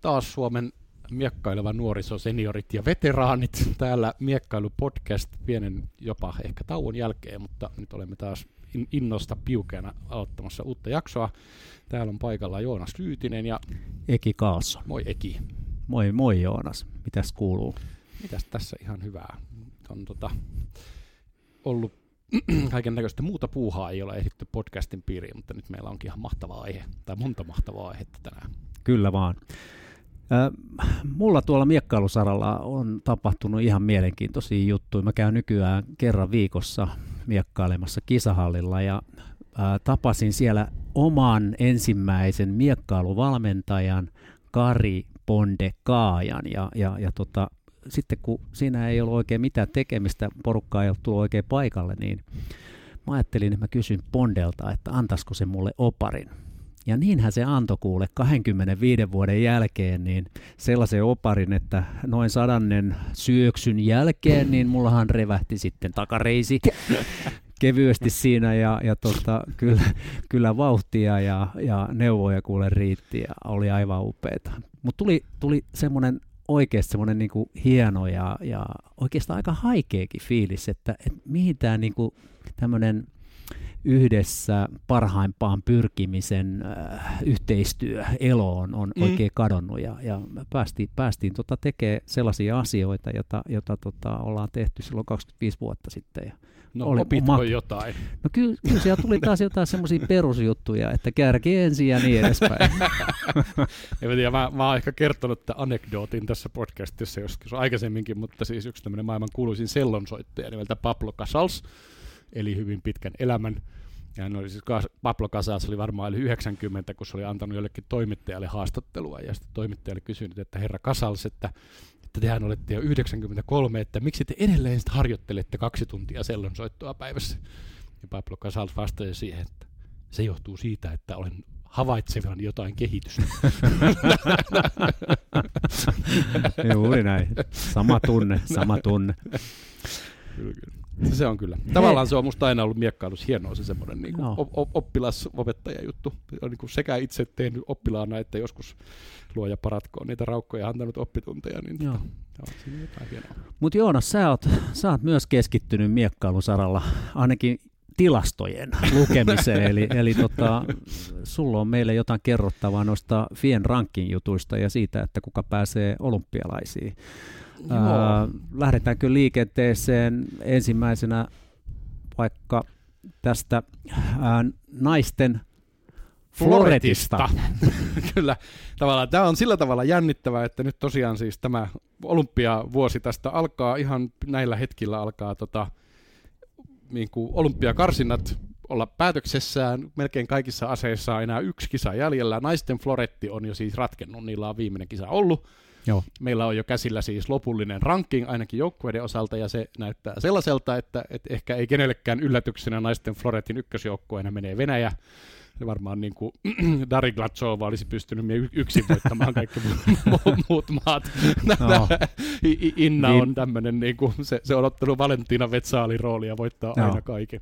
Taas Suomen miekkaileva nuoriso, seniorit ja veteraanit. Täällä miekkailupodcast pienen jopa ehkä tauon jälkeen, mutta nyt olemme taas innosta piukeena aloittamassa uutta jaksoa. Täällä on paikalla Joonas Lyytinen ja... Eki Kaassa. Moi Eki. Moi moi Joonas. Mitäs kuuluu? Mitäs tässä ihan hyvää? On tota, ollut kaiken näköistä muuta puuhaa ei ole ehditty podcastin piiriin, mutta nyt meillä onkin ihan mahtava aihe, tai monta mahtavaa aihetta tänään. Kyllä vaan. Mulla tuolla miekkailusaralla on tapahtunut ihan mielenkiintoisia juttuja. Mä käyn nykyään kerran viikossa miekkailemassa kisahallilla ja tapasin siellä oman ensimmäisen miekkailuvalmentajan Kari Ponde Kaajan ja, ja, ja tota, sitten kun siinä ei ollut oikein mitään tekemistä, porukkaa ei ollut tullut oikein paikalle, niin mä ajattelin, että mä kysyn Pondelta, että antaisiko se mulle oparin. Ja niinhän se antoi kuule 25 vuoden jälkeen niin sellaisen oparin, että noin sadannen syöksyn jälkeen, niin mullahan revähti sitten takareisi kevyesti siinä ja, ja tota, kyllä, kyllä vauhtia ja, ja neuvoja kuule riitti ja oli aivan upeeta. Mutta tuli, tuli semmoinen oikeasti semmoinen niin hieno ja, ja oikeastaan aika haikeakin fiilis, että, että mihin tämä niin tämmöinen yhdessä parhaimpaan pyrkimisen äh, yhteistyö eloon on mm. oikein kadonnut ja, ja päästiin, päästiin tota tekemään sellaisia asioita, joita, jota tota, ollaan tehty silloin 25 vuotta sitten. Ja no oli opitko mat- jotain? No kyllä, kyllä siellä tuli taas jotain semmoisia perusjuttuja, että kärki ensin ja niin edespäin. tiedä, mä, mä oon ehkä kertonut tämän anekdootin tässä podcastissa joskus aikaisemminkin, mutta siis yksi tämmöinen maailman kuuluisin sellonsoittaja nimeltä Pablo Casals, eli hyvin pitkän elämän. Ja hän oli siis, Pablo Casals oli varmaan yli 90, kun se oli antanut jollekin toimittajalle haastattelua, ja sitten toimittajalle kysynyt, että herra Casals, että, että tehän olette jo 93, että miksi te edelleen sitten harjoittelette kaksi tuntia sellonsoittoa päivässä? Ja Pablo Casals vastasi siihen, että se johtuu siitä, että olen havaitsevan jotain kehitystä. Juuri näin. Sama tunne, sama tunne. Kyllä, kyllä. Se on kyllä. Tavallaan se on musta aina ollut miekkailus hienoa se semmoinen niin no. op- oppilas-opettaja juttu. On niin kuin sekä itse tehnyt oppilaana, että joskus luoja paratkoon niitä raukkoja ja antanut oppitunteja. Niin Joo. Tota. Mutta Joonas, sä oot, sä oot myös keskittynyt miekkailusaralla ainakin tilastojen lukemiseen, eli, eli tota, sulla on meille jotain kerrottavaa noista Fien rankin jutuista ja siitä, että kuka pääsee olympialaisiin. Ää, lähdetäänkö liikenteeseen ensimmäisenä vaikka tästä ää, naisten Floretista. Kyllä, tavallaan tämä on sillä tavalla jännittävää, että nyt tosiaan siis tämä olympiavuosi tästä alkaa ihan näillä hetkillä alkaa tota, niin kuin olympiakarsinnat olla päätöksessään. Melkein kaikissa aseissa on enää yksi kisa jäljellä. Naisten floretti on jo siis ratkennut, niillä on viimeinen kisa ollut. Joo. Meillä on jo käsillä siis lopullinen ranking ainakin joukkueiden osalta, ja se näyttää sellaiselta, että, että ehkä ei kenellekään yllätyksenä naisten Floretin ykkösjoukkueena menee Venäjä. Varmaan niin kuin Dari Glatsova olisi pystynyt yksin voittamaan kaikki muut maat. No. Inna on tämmöinen, niin kuin, se, se on ottanut Valentina Vetsaalin roolia voittaa no. aina kaiken.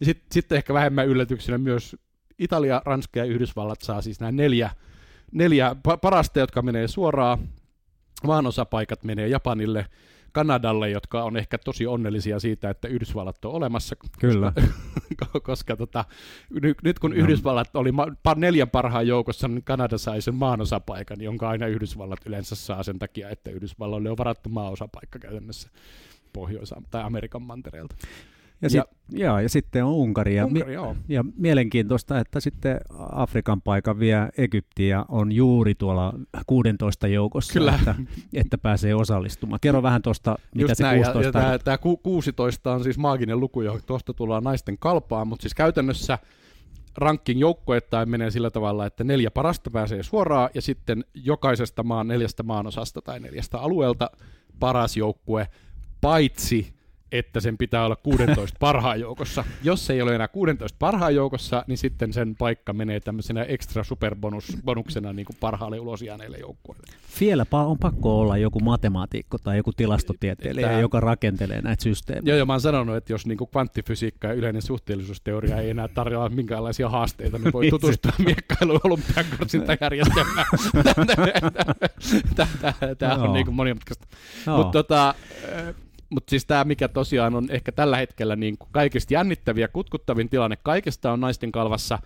Ja sitten sit ehkä vähemmän yllätyksenä myös Italia, Ranska ja Yhdysvallat saa siis nämä neljä, neljä parasta, jotka menee suoraan maanosapaikat menee Japanille, Kanadalle, jotka on ehkä tosi onnellisia siitä, että Yhdysvallat on olemassa. Kyllä. Koska, koska tota, nyt, nyt kun no. Yhdysvallat oli ma- neljän parhaan joukossa, niin Kanada sai sen maanosapaikan, jonka aina Yhdysvallat yleensä saa sen takia, että Yhdysvalloille on varattu maanosapaikka käytännössä Pohjois- tai Amerikan mantereelta. Ja, sit, ja, ja, ja sitten on Unkari. Ja, Unkari joo. ja mielenkiintoista, että sitten Afrikan paikan vie Egypti ja on juuri tuolla 16 joukossa, Kyllä. Että, että pääsee osallistumaan. Kerro vähän tuosta, mitä Just se näin, 16 ja, ja tämä, tämä 16 on siis maaginen luku, johon tuosta tullaan naisten kalpaan, mutta siis käytännössä ranking joukkoettain menee sillä tavalla, että neljä parasta pääsee suoraan ja sitten jokaisesta maan neljästä maanosasta tai neljästä alueelta paras joukkue, paitsi että sen pitää olla 16 parhaan joukossa. Jos se ei ole enää 16 parhaan joukossa, niin sitten sen paikka menee tämmöisenä extra superbonuksena niin kuin parhaalle ulosjääneille joukkueille. Vieläpä on pakko olla joku matemaatikko tai joku tilastotieteilijä, Tämä... joka rakentelee näitä systeemejä. Joo, joo, mä oon sanonut, että jos niin kuin kvanttifysiikka ja yleinen suhteellisuusteoria ei enää tarjoa minkäänlaisia haasteita, niin voi tutustua miekkailuun olympiakarsintajärjestelmään. Tämä on niin kuin monimutkaista. Mutta tota, mutta siis tämä, mikä tosiaan on ehkä tällä hetkellä niin kuin kaikista jännittäviä, kutkuttavin tilanne kaikesta on naisten kalvassa,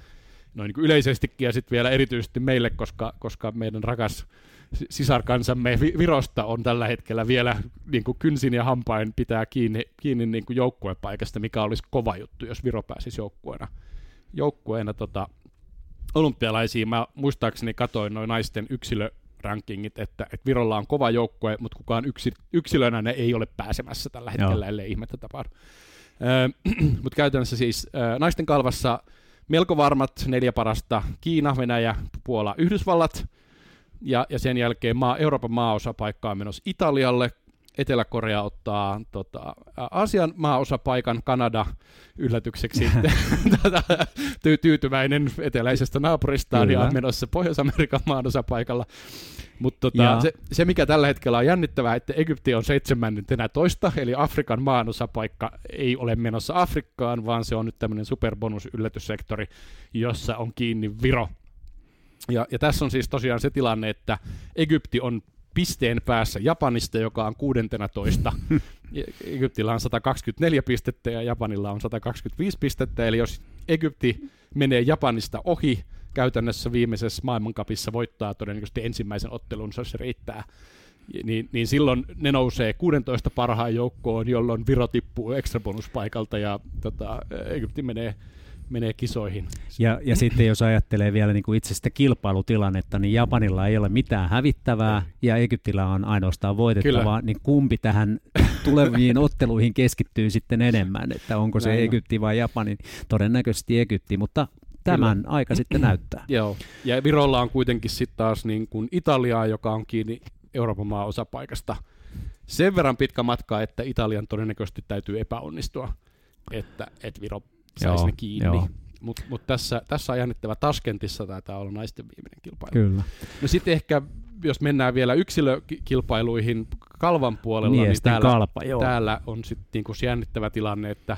noin niin yleisestikin ja sitten vielä erityisesti meille, koska, koska meidän rakas sisarkansamme Virosta on tällä hetkellä vielä niin kuin kynsin ja hampain pitää kiinni, kiinni niin kuin joukkuepaikasta, mikä olisi kova juttu, jos Viro pääsisi joukkueena, joukkueena tota, olympialaisiin. Mä muistaakseni katoin noin naisten yksilö rankingit, että, että Virolla on kova joukkue, mutta kukaan yksi, yksilönä ne ei ole pääsemässä tällä hetkellä, Joo. ellei ihmettä tapahdu. mutta käytännössä siis ö, naisten kalvassa melko varmat neljä parasta, Kiina, Venäjä, Puola, Yhdysvallat, ja, ja sen jälkeen maa, Euroopan maaosapaikka on menossa Italialle, Etelä-Korea ottaa tota, Aasian maaosapaikan, Kanada yllätykseksi ty- tyytyväinen eteläisestä naapuristaan Kyllä. ja menossa Pohjois-Amerikan maaosapaikalla. Mutta tota, se, se, mikä tällä hetkellä on jännittävää, että Egypti on seitsemäntenä toista, eli Afrikan maanosapaikka ei ole menossa Afrikkaan, vaan se on nyt tämmöinen superbonus-yllätyssektori, jossa on kiinni Viro. Ja, ja tässä on siis tosiaan se tilanne, että Egypti on pisteen päässä Japanista, joka on 16. Egyptillä on 124 pistettä ja Japanilla on 125 pistettä, eli jos Egypti menee Japanista ohi, käytännössä viimeisessä maailmankapissa voittaa todennäköisesti ensimmäisen ottelun, se riittää, niin, niin silloin ne nousee 16 parhaan joukkoon, jolloin Viro tippuu ekstrabonuspaikalta ja tota, Egypti menee menee kisoihin. Ja, ja sitten jos ajattelee vielä niin kuin itse sitä kilpailutilannetta, niin Japanilla ei ole mitään hävittävää ja Egyptillä on ainoastaan voitettavaa, Kyllä. niin kumpi tähän tuleviin otteluihin keskittyy sitten enemmän, että onko se Näin Egypti vai Japani, todennäköisesti Egypti, mutta tämän Kyllä. aika sitten näyttää. Joo, ja Virolla on kuitenkin sitten taas niin kuin Italiaa, joka on kiinni Euroopan maa osapaikasta sen verran pitkä matka, että Italian todennäköisesti täytyy epäonnistua, että, että Viro saisi joo, ne kiinni. Mutta mut tässä, tässä on jännittävä Taskentissa taitaa olla naisten viimeinen kilpailu. Kyllä. No sitten ehkä, jos mennään vielä yksilökilpailuihin kalvan puolella, niin, niin täällä, kalpa, joo. täällä on sitten niinku jännittävä tilanne, että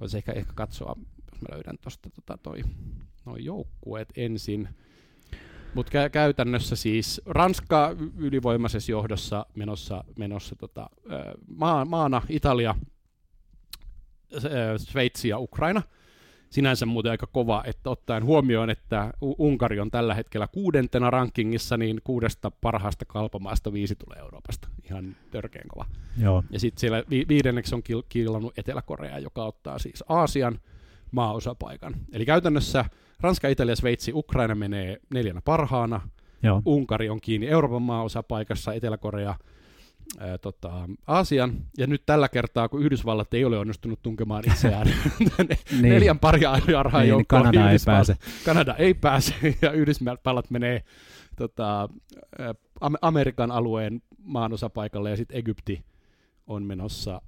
voisi ehkä, ehkä katsoa, jos mä löydän tuosta tota toi, noin joukkueet ensin. Mutta kä- käytännössä siis Ranska ylivoimaisessa johdossa menossa, menossa tota, maa, maana, Italia – Sveitsi ja Ukraina. Sinänsä muuten aika kova, että ottaen huomioon, että Unkari on tällä hetkellä kuudentena rankingissa, niin kuudesta parhaasta kalpamaasta viisi tulee Euroopasta. Ihan törkeän kova. Joo. Ja sitten siellä vi- viidenneksi on kil- kiilannut Etelä-Korea, joka ottaa siis Aasian maaosapaikan. Eli käytännössä Ranska, Italia, Sveitsi, Ukraina menee neljänä parhaana. Joo. Unkari on kiinni Euroopan maaosapaikassa, Etelä-Korea – ää, tota, Aasian, ja nyt tällä kertaa, kun Yhdysvallat ei ole onnistunut tunkemaan itseään niin. neljän pari arhaa niin, Kanada ei pääse. Kanada ei pääse, ja Yhdysvallat menee tota, Amerikan alueen maanosapaikalle, ja sitten Egypti on menossa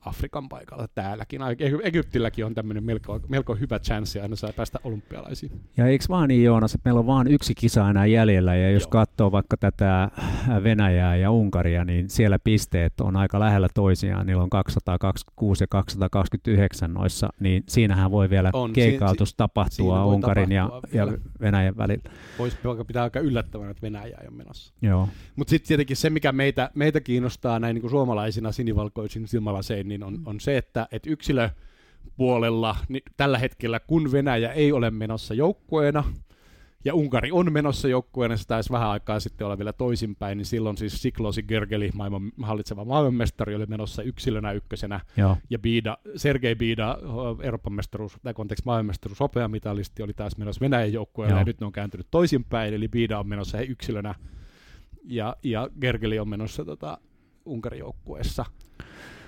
Afrikan paikalla täälläkin. Egyptilläkin on tämmöinen melko, melko hyvä chanssi aina saa päästä olympialaisiin. Ja eikö vaan niin Joonas, että meillä on vain yksi kisa enää jäljellä ja jos Joo. katsoo vaikka tätä Venäjää ja Unkaria, niin siellä pisteet on aika lähellä toisiaan. Niillä on 226 ja 229 noissa, niin siinähän voi vielä on. keikautus si- tapahtua Unkarin ja, ja Venäjän välillä. Voisi pitää aika yllättävänä, että Venäjä ei ole menossa. Mutta sitten tietenkin se, mikä meitä, meitä kiinnostaa näin niin kuin suomalaisina sinivalkoisin silmällä palasein, niin on, mm. on se, että, että yksilöpuolella niin tällä hetkellä, kun Venäjä ei ole menossa joukkueena, ja Unkari on menossa joukkueena, se taisi vähän aikaa sitten olla vielä toisinpäin, niin silloin siis Siklosi Gergeli, maailman hallitseva maailmanmestari, oli menossa yksilönä ykkösenä, Joo. ja Biida, Sergei Biida, Euroopan mestaruus, tai kontekst maailmanmestaruus hopeamitalisti, oli taas menossa Venäjän joukkueelle, ja nyt ne on kääntynyt toisinpäin, eli Biida on menossa yksilönä, ja, ja Gergeli on menossa tota, Unkarin joukkueessa.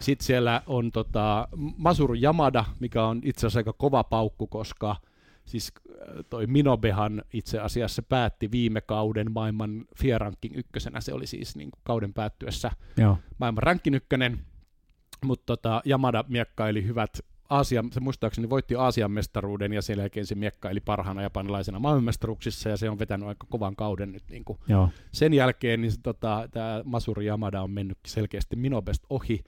Sitten siellä on tota, Masuru Yamada, mikä on itse asiassa aika kova paukku, koska siis äh, toi Minobehan itse asiassa päätti viime kauden maailman FIA Ranking ykkösenä. Se oli siis niin kuin kauden päättyessä Joo. maailman rankin ykkönen. Mutta tota, Yamada miekkaili hyvät Aasia, se muistaakseni voitti Aasian mestaruuden ja sen jälkeen se miekkaili parhaana japanilaisena maailmanmestaruuksissa ja se on vetänyt aika kovan kauden nyt. Niin kuin. Joo. Sen jälkeen niin tota, tämä Masuri Yamada on mennyt selkeästi Minobest ohi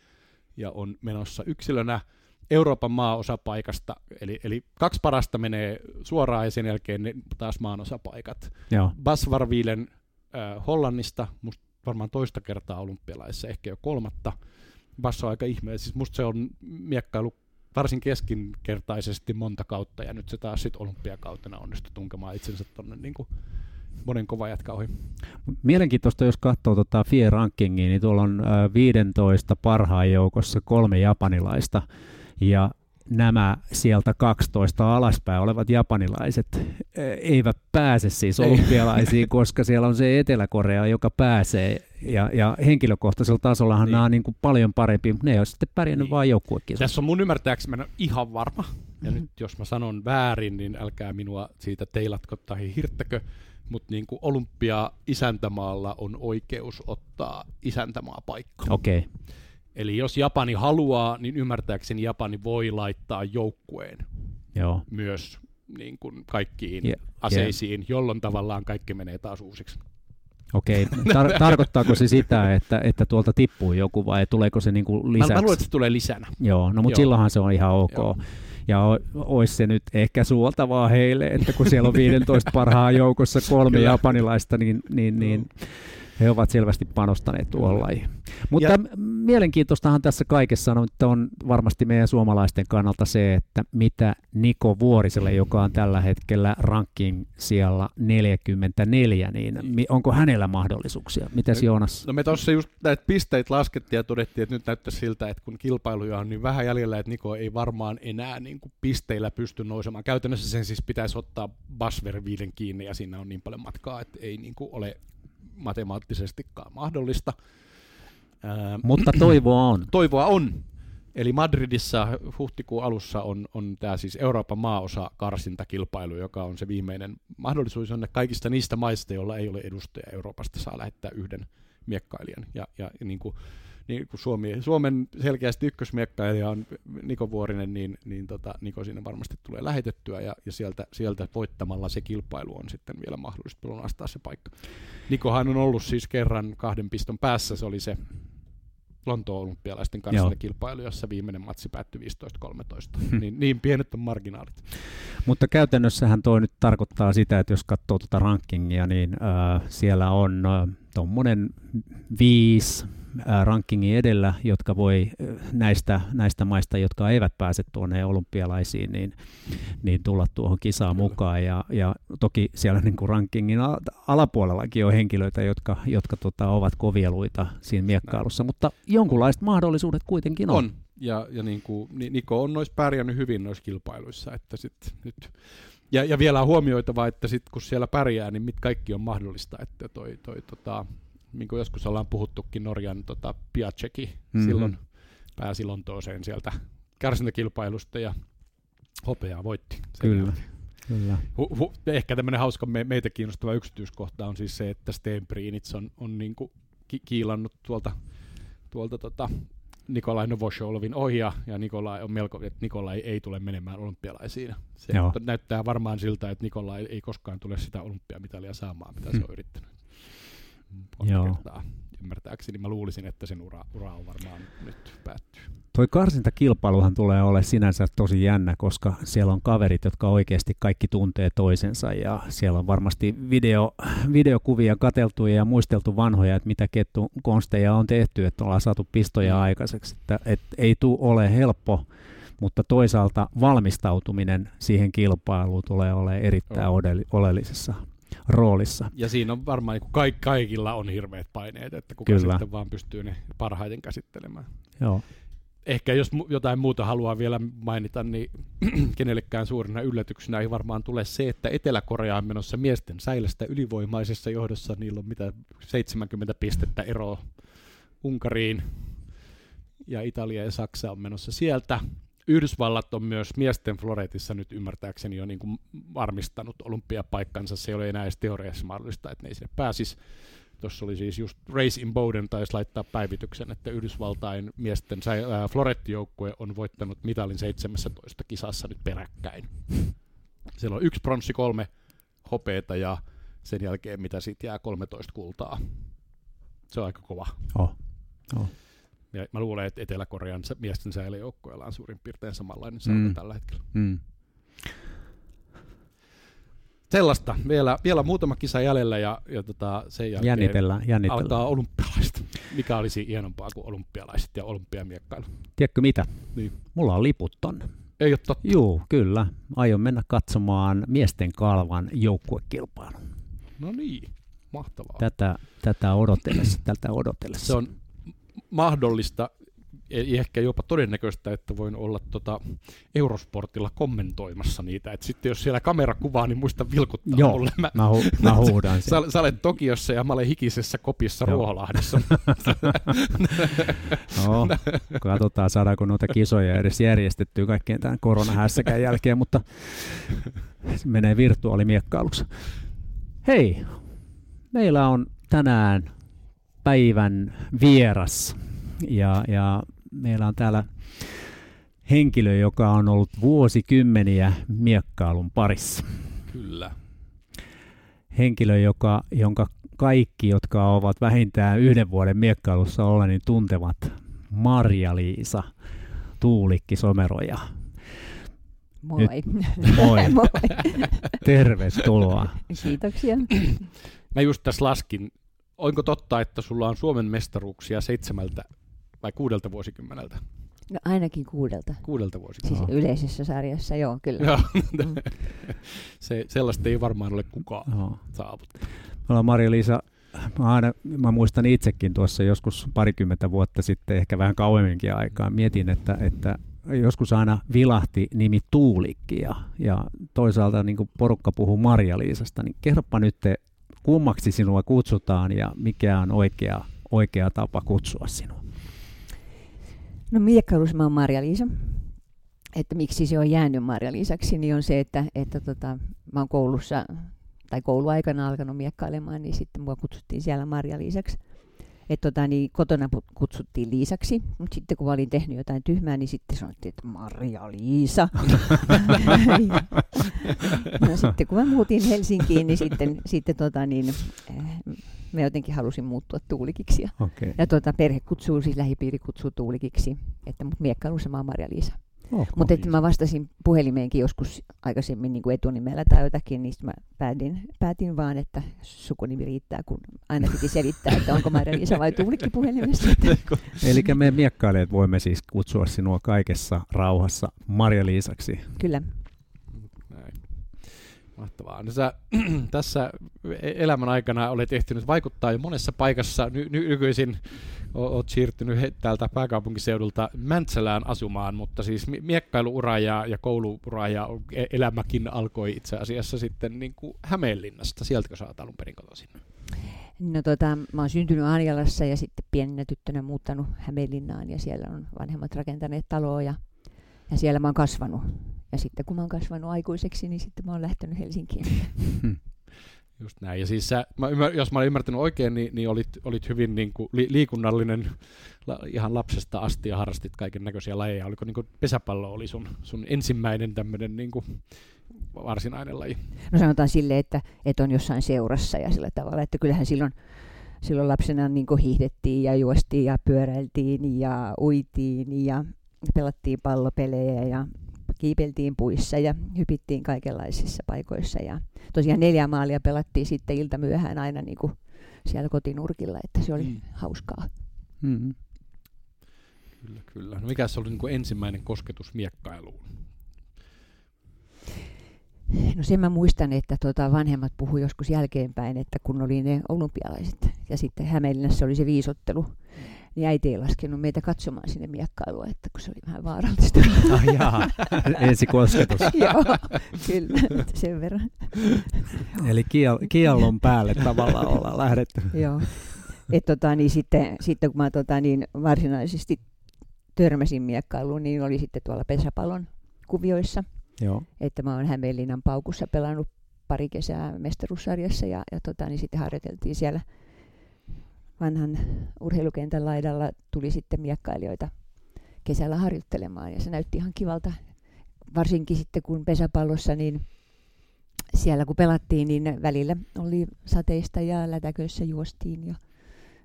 ja on menossa yksilönä Euroopan maaosapaikasta, eli, eli kaksi parasta menee suoraan ja sen jälkeen ne taas maanosapaikat. Joo. Bas Varvilen äh, Hollannista, musta varmaan toista kertaa olympialaisessa, ehkä jo kolmatta. Bas on aika ihme, siis musta se on miekkailu varsin keskinkertaisesti monta kautta, ja nyt se taas sitten olympiakautena onnistui tunkemaan itsensä tuonne niin kuin monen kova jätkä ohi. Mielenkiintoista, jos katsoo tuota FIE rankingia, niin tuolla on äh, 15 parhaan joukossa kolme japanilaista, ja nämä sieltä 12 alaspäin olevat japanilaiset eivät pääse siis olympialaisiin, koska siellä on se Etelä-Korea, joka pääsee, ja, ja henkilökohtaisella tasollahan niin. nämä on niin kuin paljon parempi, mutta ne ei ole sitten pärjännyt niin. vain joukkuekisoissa. Tässä on mun ymmärtääkseni, mä en ole ihan varma, ja mm-hmm. nyt jos mä sanon väärin, niin älkää minua siitä teilatko tai hirttäkö, mutta niin kuin olympia-isäntämaalla on oikeus ottaa isäntämaa paikka. Okei. Okay. Eli jos Japani haluaa, niin ymmärtääkseni Japani voi laittaa joukkueen Joo. myös niin kuin kaikkiin Yeah, aseisiin, yeah. jolloin tavallaan kaikki menee taas uusiksi. Okei, Tar- tarkoittaako se sitä, että, että tuolta tippuu joku vai tuleeko se niin kuin lisäksi? Mä, mä luulen, että se tulee lisänä. Joo, no mutta silloinhan se on ihan ok. Joo. Ja olisi se nyt ehkä suoltavaa heille, että kun siellä on 15 parhaan joukossa kolme Kyllä. japanilaista, niin, niin, niin he ovat selvästi panostaneet tuohon lajiin. Mutta ja, mielenkiintoistahan tässä kaikessa on, että on varmasti meidän suomalaisten kannalta se, että mitä Niko Vuoriselle, joka on tällä hetkellä ranking siellä 44, niin onko hänellä mahdollisuuksia? Mitäs Joonas? No me tuossa just näitä pisteitä laskettiin ja todettiin, että nyt näyttää siltä, että kun kilpailuja on niin vähän jäljellä, että Niko ei varmaan enää niin kuin pisteillä pysty nousemaan. Käytännössä sen siis pitäisi ottaa Basver viiden kiinni ja siinä on niin paljon matkaa, että ei niin kuin ole matemaattisestikaan mahdollista. Mutta toivoa on. Toivoa on. Eli Madridissa huhtikuun alussa on, on tämä siis Euroopan maaosa karsintakilpailu, joka on se viimeinen mahdollisuus, jonne kaikista niistä maista, joilla ei ole edustaja Euroopasta, saa lähettää yhden miekkailijan. Ja, ja, niin kuin, niin kuin Suomi, Suomen selkeästi ykkösmiekkailija on Niko Vuorinen, niin, niin tota, Niko sinne varmasti tulee lähetettyä ja, ja sieltä, sieltä voittamalla se kilpailu on sitten vielä mahdollista lunastaa se paikka. Nikohan on ollut siis kerran kahden piston päässä, se oli se Lontoon olympialaisten kanssa kilpailu, jossa viimeinen matsi päättyi 15-13. niin, niin pienet on marginaalit. Mutta käytännössähän tuo nyt tarkoittaa sitä, että jos katsoo tuota rankingia, niin äh, siellä on äh, tuommoinen viisi rankingin edellä, jotka voi näistä, näistä maista, jotka eivät pääse tuonne olympialaisiin, niin, niin tulla tuohon kisaan mukaan. Ja, ja toki siellä niin kuin rankingin alapuolellakin on henkilöitä, jotka, jotka tota, ovat kovieluita siinä miekkailussa, mutta jonkunlaiset mahdollisuudet kuitenkin on. On, ja, ja niin kuin, Niko on noissa pärjännyt hyvin noissa kilpailuissa, että sit, nyt ja, ja vielä on huomioitava, että sit kun siellä pärjää, niin mit kaikki on mahdollista, että toi, toi tota, niin kuin joskus ollaan puhuttukin Norjan tota, Piaceki mm-hmm. silloin pääsi Lontooseen sieltä kärsintäkilpailusta ja hopeaa voitti. Kyllä. Kyllä. Hu, hu, ehkä tämmöinen hauska me, meitä kiinnostava yksityiskohta on siis se, että Stenbrinits on, on niin kuin ki, kiilannut tuolta, tuolta tota, Nikolai Novosholovin ohi ja, ja Nikolai on melko, että Nikolai ei tule menemään olympialaisiin. Se Joo. näyttää varmaan siltä, että Nikolai ei koskaan tule sitä olympiamitalia saamaan, mitä hmm. se on yrittänyt Joo. kertaa ymmärtääkseni. Mä luulisin, että sen ura, ura on varmaan nyt päättyy. Toi karsintakilpailuhan tulee ole sinänsä tosi jännä, koska siellä on kaverit, jotka oikeasti kaikki tuntee toisensa ja siellä on varmasti video, videokuvia kateltu ja muisteltu vanhoja, että mitä kettu konsteja on tehty, että ollaan saatu pistoja mm. aikaiseksi. Että, et ei tule ole helppo, mutta toisaalta valmistautuminen siihen kilpailuun tulee olemaan erittäin oleellisessa roolissa. Ja siinä on varmaan niin kaik- kaikilla on hirveät paineet, että kuka Kyllä. sitten vaan pystyy ne parhaiten käsittelemään. Joo. Ehkä jos jotain muuta haluaa vielä mainita, niin kenellekään suurena yllätyksenä ei varmaan tule se, että Etelä-Korea on menossa miesten säilästä ylivoimaisessa johdossa. Niillä on mitä 70 pistettä eroa Unkariin ja Italia ja Saksa on menossa sieltä. Yhdysvallat on myös miesten floretissa nyt ymmärtääkseni jo niin kuin varmistanut olympiapaikkansa. Se ei ole enää edes teoriassa mahdollista, että ne ei sinne pääsisi. Tuossa oli siis just Race in Bowden taisi laittaa päivityksen, että Yhdysvaltain miesten florettijoukkue on voittanut mitalin 17 kisassa nyt peräkkäin. Siellä on yksi pronssi, kolme hopeeta ja sen jälkeen mitä siitä jää 13 kultaa. Se on aika kova. Oh. Oh. Ja mä luulen, että Etelä-Korean miesten säilyjoukkoilla on suurin piirtein samanlainen mm. tällä hetkellä. Mm. Sellaista. Vielä, vielä muutama kisa jäljellä ja, ja tota, sen jälkeen jännitellään, jännitellään. alkaa olympialaiset. Mikä olisi hienompaa kuin olympialaiset ja olympiamiekkailu? Tiedätkö mitä? Niin. Mulla on liput tonne. Ei ole totta. Joo, kyllä. Aion mennä katsomaan miesten kalvan joukkuekilpailun. No niin, mahtavaa. Tätä, tätä odotellessa, tältä odotellessa. Se on mahdollista ehkä jopa todennäköistä, että voin olla tota Eurosportilla kommentoimassa niitä. Et sitten jos siellä kamera kuvaa, niin muista vilkuttaa Joo, mulle. Mä, mä, hu- mä huudan sä, sä olet Tokiossa ja mä olen hikisessä kopissa Joo. Ruoholahdessa. no, katsotaan saadaanko noita kisoja edes järjestettyä kaikkien tämän koronahässäkään jälkeen, mutta se menee virtuaalimiekkailuksi. Hei, meillä on tänään päivän vieras ja, ja meillä on täällä henkilö, joka on ollut vuosikymmeniä miekkailun parissa. Kyllä. Henkilö, joka, jonka kaikki, jotka ovat vähintään yhden vuoden miekkailussa olla, niin tuntevat Marja-Liisa Tuulikki Someroja. Moi. Nyt, moi. moi. Tervetuloa. Kiitoksia. Mä just tässä laskin, onko totta, että sulla on Suomen mestaruuksia seitsemältä vai kuudelta vuosikymmeneltä? No ainakin kuudelta. Kuudelta vuosikymmeneltä. Siis yleisessä sarjassa, joo, kyllä. Joo. Mm. Se, sellaista ei varmaan ole kukaan no. saavuttanut. Mulla Maria-Liisa, mä, aina, mä muistan itsekin tuossa joskus parikymmentä vuotta sitten, ehkä vähän kauemminkin aikaa, mietin, että, että joskus aina vilahti nimi Tuulikki ja, ja toisaalta niin porukka puhuu Marja-Liisasta, niin kerropa nyt, kummaksi sinua kutsutaan ja mikä on oikea, oikea tapa kutsua sinua? No miekkailussa mä oon Marja-Liisa. Että miksi se on jäänyt Marja-Liisaksi, niin on se, että, että tota, mä oon koulussa tai kouluaikana alkanut miekkailemaan, niin sitten mua kutsuttiin siellä Marja-Liisaksi. Et tota, niin kotona kutsuttiin Liisaksi, mutta sitten kun mä olin tehnyt jotain tyhmää, niin sitten sanottiin, että Marja-Liisa. no sitten kun mä muutin Helsinkiin, niin sitten, sitten tota, niin, eh, mä jotenkin halusin muuttua tuulikiksi. Ja, okay. ja tota, perhe kutsuu, siis lähipiiri kutsuu tuulikiksi, että mut miekkailussa mä oon Mutta että mä vastasin puhelimeenkin joskus aikaisemmin niin kuin etunimellä tai jotakin, niin mä päätin, päätin vaan, että sukunimi riittää, kun aina piti selittää, että onko Maria-Liisa vai Tuulikki puhelimessa. Eli me miekkailijat voimme siis kutsua sinua kaikessa rauhassa Maria-Liisaksi. Kyllä. Mahtavaa. No sä tässä elämän aikana olet ehtinyt vaikuttaa jo monessa paikassa. Ny- ny- nykyisin olet siirtynyt täältä pääkaupunkiseudulta Mäntsälään asumaan, mutta siis miekkailuura ja, ja kouluura ja e-, elämäkin alkoi itse asiassa sitten niin kuin Hämeenlinnasta. Sieltäkö sä oot alun perin kotoisin? No tota, mä oon syntynyt Anjalassa ja sitten pienenä tyttönä muuttanut Hämeenlinnaan ja siellä on vanhemmat rakentaneet taloa ja, ja siellä mä oon kasvanut. Ja sitten kun mä oon kasvanut aikuiseksi, niin sitten mä oon lähtenyt Helsinkiin. Just näin. Ja siis sä, mä ymmär, jos mä olen ymmärtänyt oikein, niin, niin olit, olit hyvin niin kuin li, liikunnallinen la, ihan lapsesta asti ja harrastit kaiken näköisiä lajeja. Oliko niin kuin pesäpallo oli sun, sun ensimmäinen tämmöinen niin kuin varsinainen laji? No sanotaan sille, että, että on jossain seurassa ja sillä tavalla, että kyllähän silloin, silloin lapsena niin kuin hiihdettiin ja juostiin ja pyöräiltiin ja uitiin ja pelattiin pallopelejä ja kiipeltiin puissa ja hypittiin kaikenlaisissa paikoissa. Ja tosiaan neljä maalia pelattiin sitten ilta myöhään aina niin kuin siellä kotinurkilla, että se oli mm. hauskaa. Mm-hmm. Kyllä, kyllä. No mikä se oli niin kuin ensimmäinen kosketus miekkailuun? No sen mä muistan, että tuota vanhemmat puhu joskus jälkeenpäin, että kun oli ne olympialaiset ja sitten Hämeenlinnassa oli se viisottelu, niin äiti ei laskenut meitä katsomaan sinne miekkailua, että kun se oli vähän vaarallista. Ah, jaa. ensi kosketus. Joo, kyllä, sen verran. Eli kiel- kiellon päälle tavallaan ollaan lähdetty. Joo. Et tota, niin sitten, sitten kun mä tota, niin varsinaisesti törmäsin miekkailuun, niin oli sitten tuolla pesäpallon kuvioissa. Joo. Että mä oon Hämeenlinnan paukussa pelannut pari kesää mestaruussarjassa ja, ja tota, niin sitten harjoiteltiin siellä – vanhan urheilukentän laidalla tuli sitten miekkailijoita kesällä harjoittelemaan ja se näytti ihan kivalta. Varsinkin sitten kun pesäpallossa, niin siellä kun pelattiin, niin välillä oli sateista ja lätäköissä juostiin ja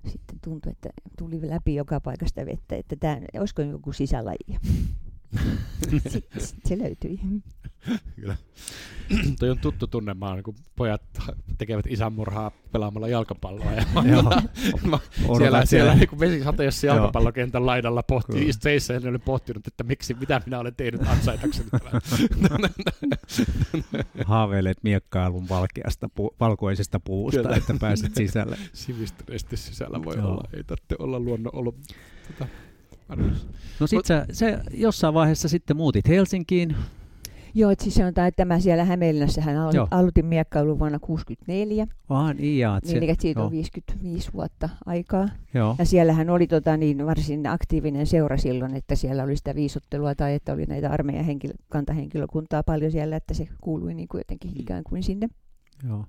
sitten tuntui, että tuli läpi joka paikasta vettä, että tämä, olisiko joku sisälaji. Sitten se löytyi. Kyllä. Toi on tuttu tunne, mä oon, kun pojat tekevät isänmurhaa pelaamalla jalkapalloa. Ja Joo. mä, mä, siellä, siellä. siellä niin vesisateessa jalkapallokentän laidalla pohtii Kyllä. seissa ja ne oli pohtinut, että miksi, mitä minä olen tehnyt ansaitakseni tämän. Haaveilet miekkailun valkeasta pu- valkoisesta puusta, Kyllä. että pääset sisälle. Sivistyneesti sisällä voi Joo. olla, ei tarvitse olla luonnon ollut tota. No sit sä, sä jossain vaiheessa sitten muutit Helsinkiin. Joo, että siis sanotaan, että mä siellä Hämeenlinnassahan Joo. alo- aloitin miekkailun vuonna 64, Vaan iaa. niin eli siitä joo. on 55 vuotta aikaa. Joo. Ja siellähän oli tota, niin varsin aktiivinen seura silloin, että siellä oli sitä viisottelua tai että oli näitä armeijan henkilö, kantahenkilökuntaa paljon siellä, että se kuului niin kuin jotenkin Mm. ikään kuin sinne. Joo.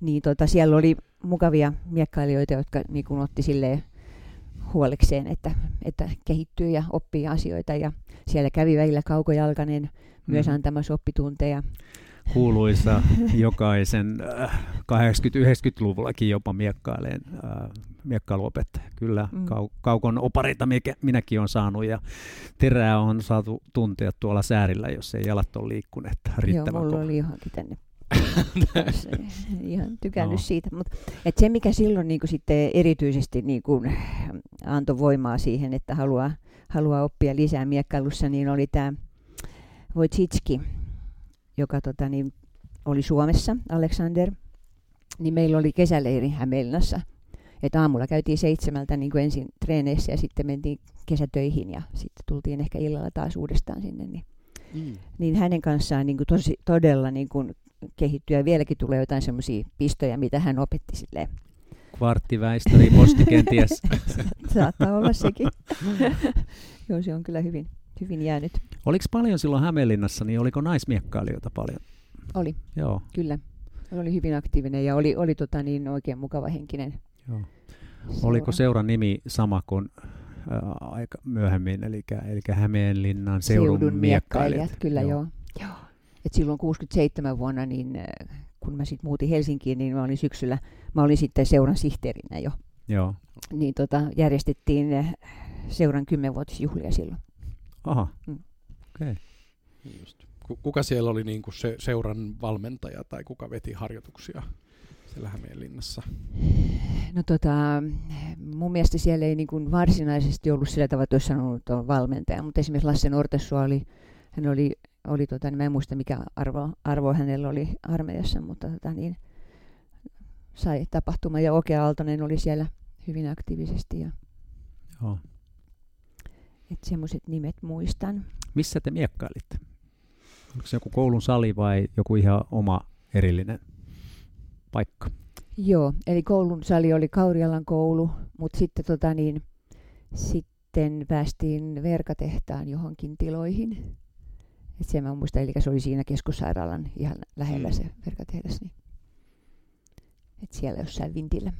Niin tota, siellä oli mukavia miekkailijoita, jotka niin kuin otti silleen huolekseen, että, että kehittyy ja oppii asioita. Ja siellä kävi välillä kaukojalkainen myös Mhm. antamassa oppitunteja. Kuuluisa jokaisen äh, 80-90-luvullakin jopa miekkaileen äh, miekkailuopettaja. Kyllä, Mm. mm. kau- kaukon opareita mikä, minäkin olen saanut ja terää on saatu tuntea tuolla säärillä, jos ei jalat ole liikkuneet Joo, riittävän mulla kovaa. oli johonkin tänne. Ihan tykännyt Joo. siitä. Mut, et se, mikä silloin niin sitten erityisesti niin kuin, antoi voimaa siihen, että haluaa, haluaa oppia lisää miekkailussa, niin oli tämä Wojcicki, joka tota, niin, oli Suomessa, Alexander. Niin meillä oli kesäleiri Hämeenlinnassa. Et aamulla käytiin seitsemältä niin kuin ensin treeneissä ja sitten mentiin kesätöihin ja sitten tultiin ehkä illalla taas uudestaan sinne. Niin Mm. niin hänen kanssaan niin kuin tosi, todella niin kuin kehittyy ja vieläkin tulee jotain semmoisia pistoja, mitä hän opetti silleen. Kvarttiväistöri, posti kenties. Saattaa olla sekin. Joo, se on kyllä hyvin, hyvin jäänyt. Oliko paljon silloin Hämeenlinnassa, niin oliko naismiekkailijoita paljon? Oli, Joo. kyllä. Oli hyvin aktiivinen ja oli, oli tota niin oikein mukava henkinen. Joo. seura. Oliko seuran nimi sama kuin äh, aika myöhemmin, eli, eli Hämeenlinnan seudun, miekkailijat? Kyllä Joo. joo. joo. Et silloin 67 vuonna, niin äh, kun mä sitten muutin Helsinkiin, niin mä olin syksyllä, mä olin sitten seuran sihteerinä jo. Joo. Niin tota, järjestettiin äh, seuran kymmenvuotisjuhlia silloin. Aha. Mm. Okei. Just. Ku- Kuka siellä oli niinku se seuran valmentaja tai kuka veti harjoituksia siellä Hämeenlinnassa? No tota, mun mielestä siellä ei niin kuin varsinaisesti ollut sillä tavalla, että olisi sanonut, että on valmentaja, mutta esimerkiksi Lasse Nortessua oli, hän oli, oli tota, niin mä en muista mikä arvo, arvo hänellä oli armeijassa, mutta tota, niin, sai tapahtuma ja Oke Aaltonen oli siellä hyvin aktiivisesti ja Joo. että semmoiset nimet muistan. Missä te miekkailitte? Onko se joku koulun sali vai joku ihan oma erillinen paikka? Joo, eli koulun sali oli Kaurialan koulu, mutta sitten tota niin, sitten päästiin verkatehtaan johonkin tiloihin. Et se mä muistan, eli se oli siinä keskussairaalan ihan lähellä Mm. se verkatehdas. Niin. Et siellä jossain vintillä.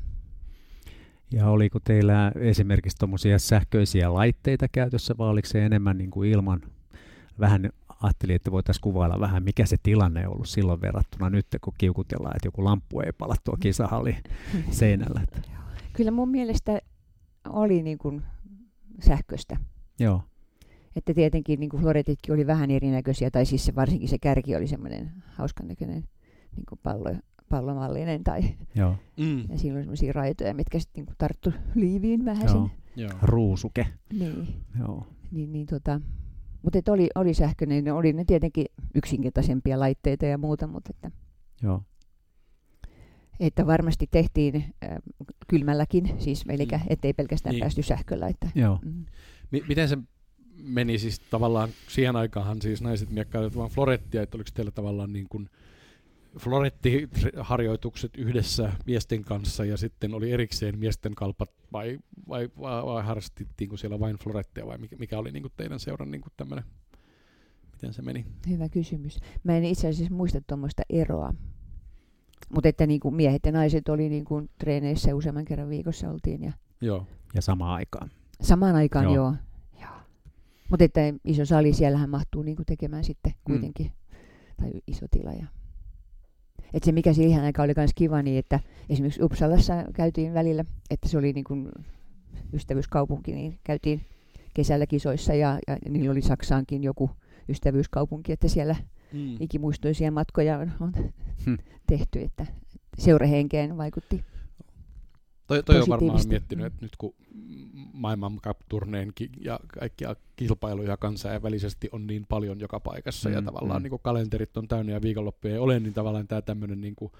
Ja oliko teillä esimerkiksi tuommoisia sähköisiä laitteita käytössä vai oliko se enemmän niin kuin ilman? Vähän ajattelin, että voitaisiin kuvailla vähän, mikä se tilanne on ollut silloin verrattuna nyt, kun kiukutellaan, että joku lamppu ei pala tuo kisahalli seinällä. Kyllä mun mielestä oli niin kuin sähköistä. joo, Että tietenkin niin kuin floretitkin oli vähän erinäköisiä, tai siis se, varsinkin se kärki oli semmoinen hauskan näköinen niin kuin pallo, pallomallinen, tai joo, Mm. ja siinä oli semmoisia raitoja, mitkä sitten niin tarttu liiviin vähän joo. Joo. Ruusuke, Niin, joo. niin, niin tota, mutta et oli, oli sähköinen, ne oli ne tietenkin yksinkertaisempia laitteita ja muuta, mutta että, joo. että varmasti tehtiin äh, kylmälläkin, siis eli Mm. ettei pelkästään Niin. päästy sähköllä. Että, joo. mm. Mi- miten se meni siis tavallaan, siihen aikaanhan siis naiset miekkailivat vaan florettia, että oliko teillä tavallaan niin kuin florettiharjoitukset yhdessä miesten kanssa ja sitten oli erikseen miesten kalpat vai, vai, vai, vai harrastettiinko siellä vain florettia vai mikä, mikä oli niin kuin teidän seuran niin kuin tämmöinen, miten se meni? Hyvä kysymys. Mä en itse asiassa muista tuommoista eroa. Mutta että niin kuin miehet ja naiset oli niin kuin treeneissä useamman kerran viikossa oltiin. Ja Joo. Ja samaan aikaan. samaan aikaan Joo. joo. Mutta että iso sali, siellähän mahtuu niin kuin tekemään sitten kuitenkin. Tai iso tila. Ja. Et se mikä siihen aikaan oli myös kiva, niin että esimerkiksi Uppsalassa käytiin välillä, että se oli niin kuin ystävyyskaupunki, niin käytiin kesällä kisoissa ja, ja niillä oli Saksaankin joku ystävyyskaupunki, että siellä Mm. ikimuistoisia matkoja on, on Hmm. tehty, että seurahenkeen vaikutti. Toi, toi on varmaan miettinyt, että nyt kun maailman turneen ja kaikkia kilpailuja kansainvälisesti on niin paljon joka paikassa mm, ja tavallaan mm. niin kuin kalenterit on täynnä ja viikonloppuja ei ole, niin tavallaan tämä tämmöinen, niin kuin,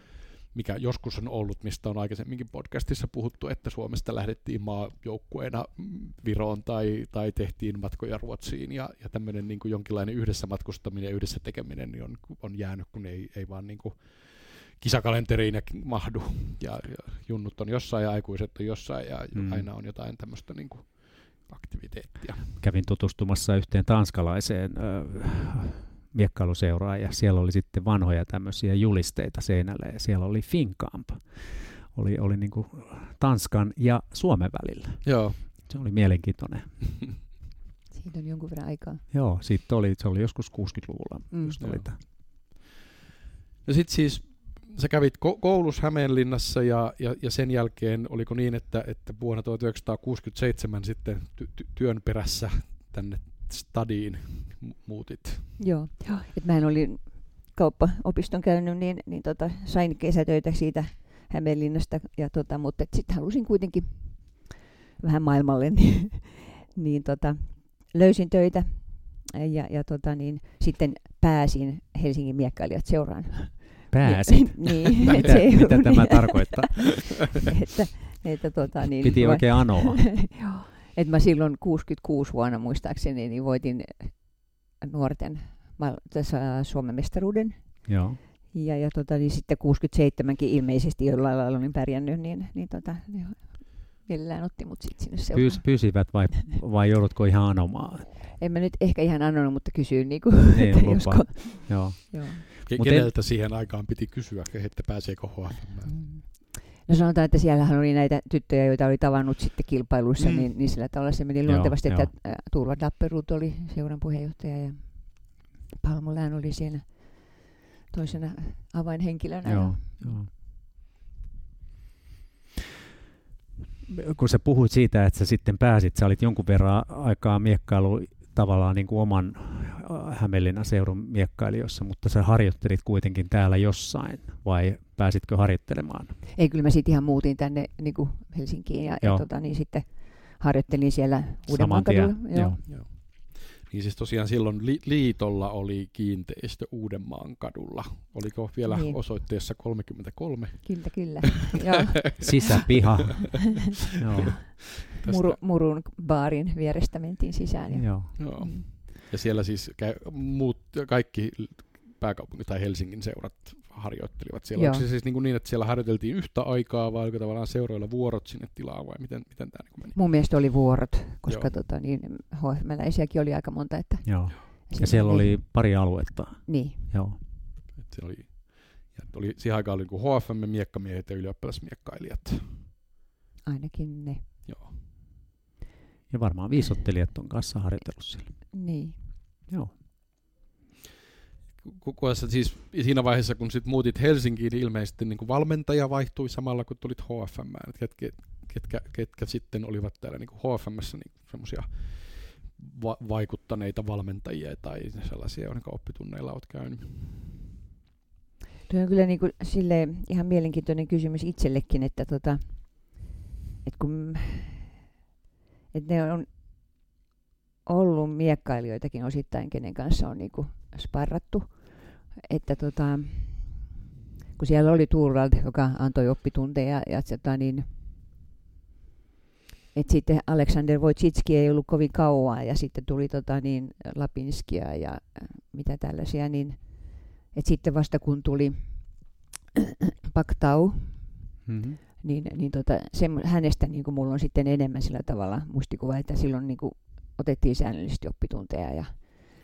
mikä joskus on ollut, mistä on aikaisemminkin podcastissa puhuttu, että Suomesta lähdettiin maajoukkueena Viroon tai, tai tehtiin matkoja Ruotsiin ja, ja tämmöinen niin kuin jonkinlainen yhdessä matkustaminen ja yhdessä tekeminen niin on, on jäänyt, kun ei, ei vaan niin kuin kisakalenteriin ja mahdu. Ja, ja junnut on jossain ja aikuiset on jossain ja Mm. aina on jotain tämmöistä niin kuin aktiviteettia. Kävin tutustumassa yhteen tanskalaiseen ö, miekkailuseuraan ja siellä oli sitten vanhoja tämmöisiä julisteita seinällä ja siellä oli Finkamp. Oli, oli niin kuin Tanskan ja Suomen välillä. Joo. Se oli mielenkiintoinen. Siitä on jonkun verran aikaa. Joo, siitä oli, se oli joskus 60-luvulla. Mm. Just oli. Ja sitten siis sä kävit ko- koulussa Hämeenlinnassa ja, ja, ja sen jälkeen oliko niin, että, että vuonna 1967 sitten ty- ty- työn perässä tänne stadiin mu- muutit. Joo, joo. Et mähän olin kauppaopiston käynyt, niin, niin tota, sain kesätöitä siitä Hämeenlinnasta, ja tota, mutta sitten halusin kuitenkin vähän maailmalle, niin, niin tota, löysin töitä ja, ja tota, niin, sitten pääsin Helsingin miekkailijat seuraan. Pääsit. niin, mitä, se mitä ollut tämä niin, tarkoittaa? että, että tota, niin, Piti va- oikein anoa. Joo. Et mä silloin 66 vuonna muistaakseni niin voitin nuorten ma- tässä Suomen mestaruuden. Joo. Ja, ja tota, niin sitten 67kin ilmeisesti jollain lailla olin pärjännyt, niin, niin tota, niin mielellään otti mut sitten sinne seuraan. Pyys, pyysivät vai, vai joudutko ihan anomaan? En mä nyt ehkä ihan annonut, mutta kysyin niinku, Niin, että lupa. josko. Joo. Joo. Keneltä siihen aikaan piti kysyä, että pääseekö HFM? Mm. No sanotaan, että siellähän oli näitä tyttöjä, joita oli tavannut sitten kilpailuissa, Mm. niin, niin sillä tavalla se meni Joo, luontevasti, että joo. ä, Tuula Dapperut oli seuran puheenjohtaja ja Palmu Lään oli siinä toisena avainhenkilönä. Joo, joo. Kun sä puhuit siitä, että sä sitten pääsit, sä olit jonkun verran aikaa miekkailu tavallaan niin kuin oman äh, Hämeenlinnan seudun miekkailijoissa, mutta sä harjoittelit kuitenkin täällä jossain, vai pääsitkö harjoittelemaan? Ei, kyllä mä sitten ihan muutin tänne niin kuin Helsinkiin ja, Joo. ja tota, niin sitten harjoittelin siellä Uudenmaan kadulla. Joo. Joo. Niin siis tosiaan silloin li- liitolla oli kiinteistö Uudenmaan kadulla. Oliko vielä Niin. niin. osoitteessa 33? Kyllä, kyllä. Joo, Sisäpiha. joo, muru, murun baarin vierestä mentiin sisään. Ja, joo. Joo. Mm. Ja siellä siis käy, muut, kaikki pääkaupunki- tai Helsingin seurat harjoittelivat siellä. Joo. Onko se siis niin, kuin niin, että siellä harjoiteltiin yhtä aikaa vai oliko tavallaan seuroilla vuorot sinne tilaan vai miten, miten tämä niin meni? Mun mielestä oli vuorot, koska Joo. tota, niin, HFM-läisiäkin oli aika monta. Että joo. Ja siellä ei- oli pari aluetta. Niin, Joo. Et se oli, ja oli, siihen aikaan oli niin HFM, miekkamiehet ja ylioppilasmiekkailijat. ainakin ne. Joo. Ja varmaan viisottelijat on kanssa harjoitellut siellä. Niin. Joo. Ku- ku- sä siis siinä vaiheessa, kun sit muutit Helsinkiin, niin ilmeisesti niin kuin valmentaja vaihtui samalla, kun tulit HFM. Et ketkä, ketkä, ketkä sitten olivat täällä niin HFMssä niin semmoisia va- vaikuttaneita valmentajia tai sellaisia, joiden oppitunneilla olet käynyt? Tuo on kyllä niin kuin sille ihan mielenkiintoinen kysymys itsellekin, että, tota, että kun että ne on ollut miekkailijoitakin osittain, kenen kanssa on niin kuin sparrattu. Että tota, kun siellä oli Turvald, joka antoi oppitunteja, ja tota niin, et sitten Aleksander Wojcicki ei ollut kovin kauan, ja sitten tuli tota niin, Lapinskia ja äh, mitä tällaisia, niin et sitten vasta kun tuli Paktau, Mm-hmm. niin, niin tota, se, hänestä niin kuin mulla on sitten enemmän sillä tavalla muistikuva, että silloin niin kuin otettiin säännöllisesti oppitunteja ja,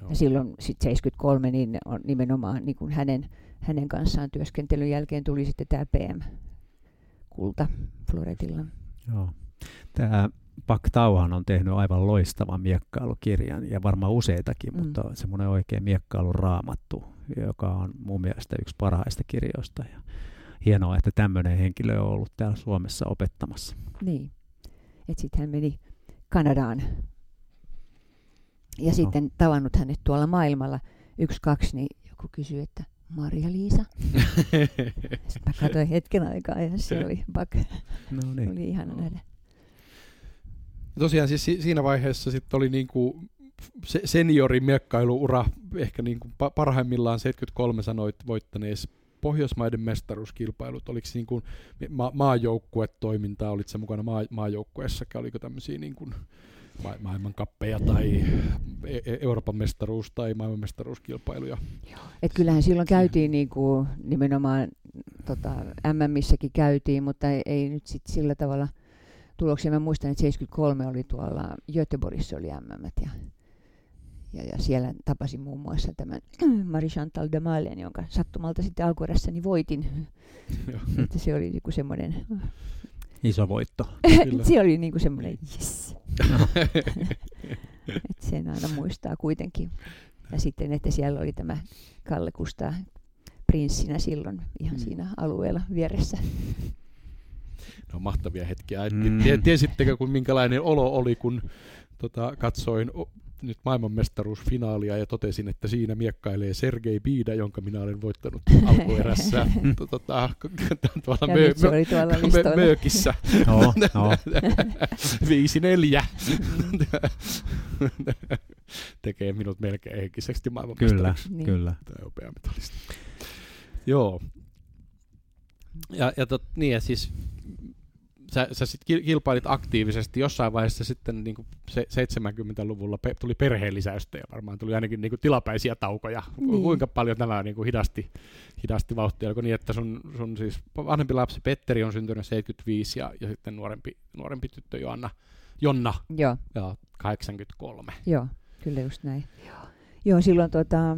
Joo. Ja silloin sit 73 niin on nimenomaan niin kuin hänen, hänen kanssaan työskentelyn jälkeen tuli sitten tämä PM-kulta Floretilla. Joo. Tämä Pak Tauhan on tehnyt aivan loistavan miekkailukirjan ja varmaan useitakin, Mm. mutta semmoinen oikein miekkailun raamattu, joka on mun mielestä yksi parhaista kirjoista. Ja hienoa, että tämmöinen henkilö on ollut täällä Suomessa opettamassa. Niin. Että sitten hän meni Kanadaan. Ja No. sitten tavannut hänet tuolla maailmalla. Yksi, kaksi, niin joku kysyi, että Maria-Liisa. Sitten mä katsoin hetken aikaa ja se oli, bak, No niin. oli ihana nähdä. Tosiaan siis si- siinä vaiheessa sitten oli niinku se seniorin miekkailuura ehkä niinku pa- parhaimmillaan 73 sanoit voittaneessa Pohjoismaiden mestaruuskilpailut, oliko se niin kuin ma- maajoukkuetoimintaa, olit se mukana maa- maajoukkueessa, oliko tämmöisiä niin kuin ma- maailmankappeja tai e- e- Euroopan mestaruus- tai maailmanmestaruuskilpailuja? Et kyllähän silloin käytiin niinku, nimenomaan tota, MMissäkin käytiin, mutta ei, ei nyt sit sillä tavalla tuloksia. Mä muistan, että 73 oli tuolla Göteborgissa oli MM ja, ja, ja siellä tapasin muun muassa tämän Marie-Chantal de Malen, jonka sattumalta sitten alkuerässäni voitin. Että se oli niinku semmoinen, Iso voitto. Kyllä. se oli niinku semmoinen yes. että sen aina muistaa kuitenkin. Ja sitten, että siellä oli tämä Kalle Kustaa prinssinä silloin ihan Mm. siinä alueella vieressä. No mahtavia hetkiä. Mm. Tie, tiesittekö, kun minkälainen olo oli, kun tota, katsoin nyt maailmanmestaruusfinaalia ja totesin, että siinä miekkailee Sergei Biida, jonka minä olen voittanut alkuerässä tota, tuolla Ja mö, mö, tuolla mö, möökissä. No, no. Viisi neljä. Tekee minut melkein henkiseksi Kyllä, maailmanmestaruksi. Niin. kyllä. Tai hopeamitalisti. Joo. Ja, ja tot, niin, ja siis sä, sä sit kil- kilpailit aktiivisesti jossain vaiheessa sitten niin se, 70-luvulla pe- tuli perheenlisäystä ja varmaan tuli ainakin niin tilapäisiä taukoja. Niin. Kuinka paljon nämä niin hidasti, hidasti vauhtia? Oliko niin, että sun, sun siis vanhempi lapsi Petteri on syntynyt 75 ja, ja sitten nuorempi, nuorempi tyttö Joanna, Jonna Joo, ja 83. joo, kyllä just näin. Joo, joo silloin tuota,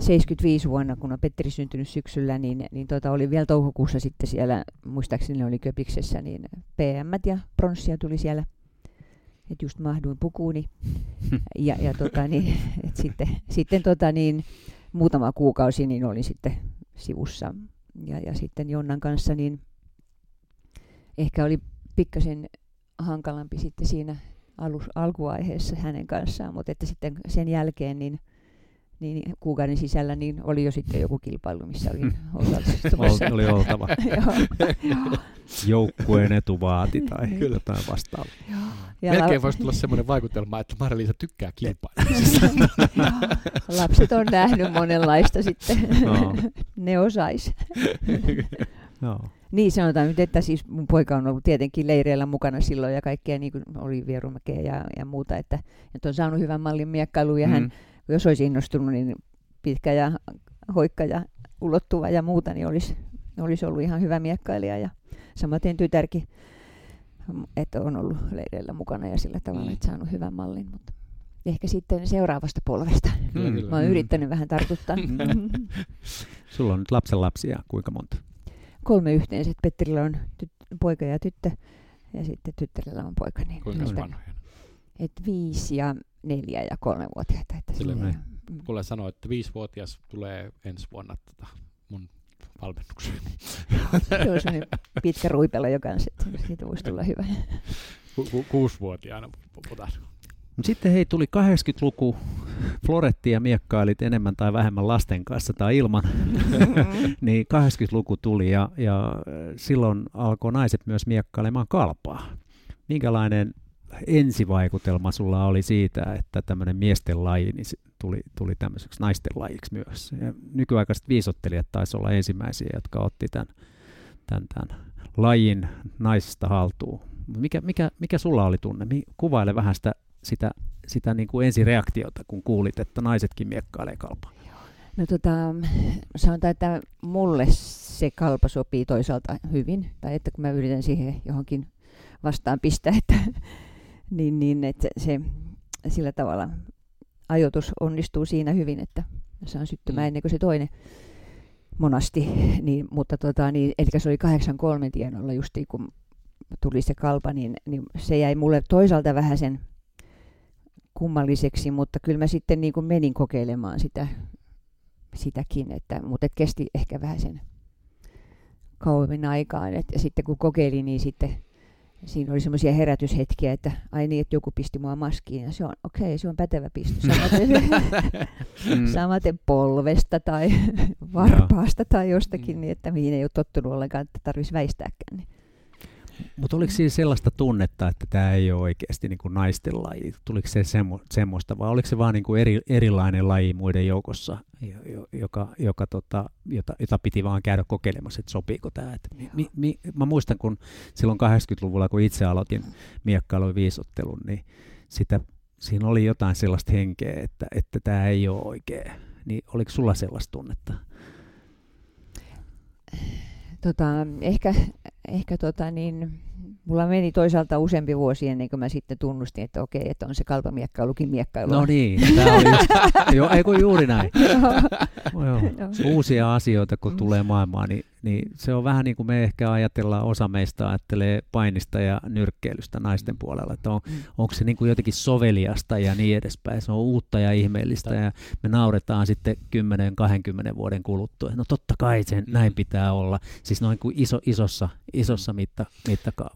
75 vuonna, kun on Petteri syntynyt syksyllä, niin, niin tuota, oli vielä toukokuussa sitten siellä, muistaakseni ne oli Köpiksessä, niin PM ja pronssia tuli siellä. että just mahduin pukuuni. Ja, ja tota, niin, et sitten, sitten tota, niin, muutama kuukausi niin olin sitten sivussa. Ja, ja sitten Jonnan kanssa niin ehkä oli pikkasen hankalampi sitten siinä alus, alkuvaiheessa hänen kanssaan, mutta että sitten sen jälkeen niin, niin kuukauden sisällä niin oli jo sitten joku kilpailu, missä olin osallistumassa. Ol- oli oltava. Joo. Joukkueen etu vaati tai Kyllä. jotain vastaavaa. Melkein la- voisi tulla semmoinen vaikutelma, että Marja-Liisa tykkää kilpailla. Lapset on nähnyt monenlaista sitten. Joo. ne osais. Joo. Niin sanotaan nyt, että siis mun poika on ollut tietenkin leireillä mukana silloin ja kaikkea niin kuin oli Vierumäkeä ja, ja muuta, että, että on saanut hyvän mallin miekkailuun ja hän, Mm. Jos olisi innostunut, niin pitkä ja hoikka ja ulottuva ja muuta, niin olisi, olisi ollut ihan hyvä miekkailija ja samaten tytärkin, että on ollut leireillä mukana ja sillä tavalla, Mm. että saanut hyvän mallin, mutta ehkä sitten seuraavasta polvesta. Kyllä, Mm. kyllä. Mä oon Mm. yrittänyt vähän tartuttaa. Sulla on nyt lapsen lapsia, kuinka monta? Kolme yhteensä. Petterillä on tyt- poika ja tyttö ja sitten tyttärellä on poika. Niin Kuinka vanhoja? et viisi ja neljä ja kolme vuotiaita. Että Sillä silleen- näin. Kuule sanoi, että viisivuotias tulee ensi vuonna tota, mun valmennukseen. Se on pitkä ruipelo jo kanssa, että siitä voisi tulla hyvä. Ku, ku, kuusivuotiaana puhutaan. Mut sitten hei, tuli 80-luku, Floretti ja miekkailit enemmän tai vähemmän lasten kanssa tai ilman, niin 80-luku tuli ja, ja silloin alkoi naiset myös miekkailemaan kalpaa. Minkälainen ensivaikutelma sulla oli siitä, että tämmöinen miesten laji niin tuli, tuli tämmöiseksi naisten lajiksi myös? Ja nykyaikaiset viisottelijat taisi olla ensimmäisiä, jotka otti tämän, tämän, tämän lajin naisesta haltuun. Mikä, mikä, mikä sulla oli tunne? Kuvaile vähän sitä, sitä, sitä niin kuin ensireaktiota, kun kuulit, että naisetkin miekkailee kalpaa. No tota, sanotaan, että mulle se kalpa sopii toisaalta hyvin, tai että kun mä yritän siihen johonkin vastaan pistää, että, niin, niin että se sillä tavalla ajoitus onnistuu siinä hyvin, että saan syttymään Mm. ennen kuin se toinen monasti. Niin, mutta tota, niin, eli se oli 83 tienoilla justiin, kun tuli se kalpa, niin, niin se jäi mulle toisaalta vähän sen kummalliseksi, mutta kyllä mä sitten niin kuin menin kokeilemaan sitä, sitäkin, että, mutta et kesti ehkä vähän sen kauemmin aikaan. Et, ja sitten kun kokeilin, niin sitten siinä oli semmoisia herätyshetkiä, että ai niin, että joku pisti mua maskiin ja se on, okei, okay, se on pätevä pisto. Samaten, Mm. samaten polvesta tai varpaasta tai jostakin, niin että mihin ei ole tottunut ollenkaan, että tarvitsisi väistääkään. Niin. Mutta oliko siinä sellaista tunnetta, että tämä ei ole oikeasti niin kuin naisten laji? Tuliko se semmo, semmoista vai oliko se vaan niin kuin eri, erilainen laji muiden joukossa, jo- jo- joka, joka tota, jota, jota piti vaan käydä kokeilemassa, että sopiiko tämä? Et mi, mi, mä muistan, kun silloin 80-luvulla, kun itse aloitin miekkailun viisottelun, niin sitä, siinä oli jotain sellaista henkeä, että, että tämä ei ole oikein. Niin oliko sulla sellaista tunnetta? Tota, ehkä ehkä tota, niin, mulla meni toisaalta useampi vuosi ennen kuin mä sitten tunnustin, että okei, että on se kalpamiekkailukin miekkailua. No niin, tämä oli just, jo, ei kun juuri näin. Joo. Joo. Joo. uusia asioita, kun Mm. tulee maailmaan, niin, niin se on vähän niin kuin me ehkä ajatellaan, osa meistä ajattelee painista ja nyrkkeilystä naisten puolella, että on, Mm. onko se niin kuin jotenkin soveliasta ja niin edespäin, se on uutta ja ihmeellistä ja me nauretaan sitten 10-20 vuoden kuluttua, no totta kai sen Mm. näin pitää olla, siis noin kuin iso, isossa, isossa mitta, mittakaavassa.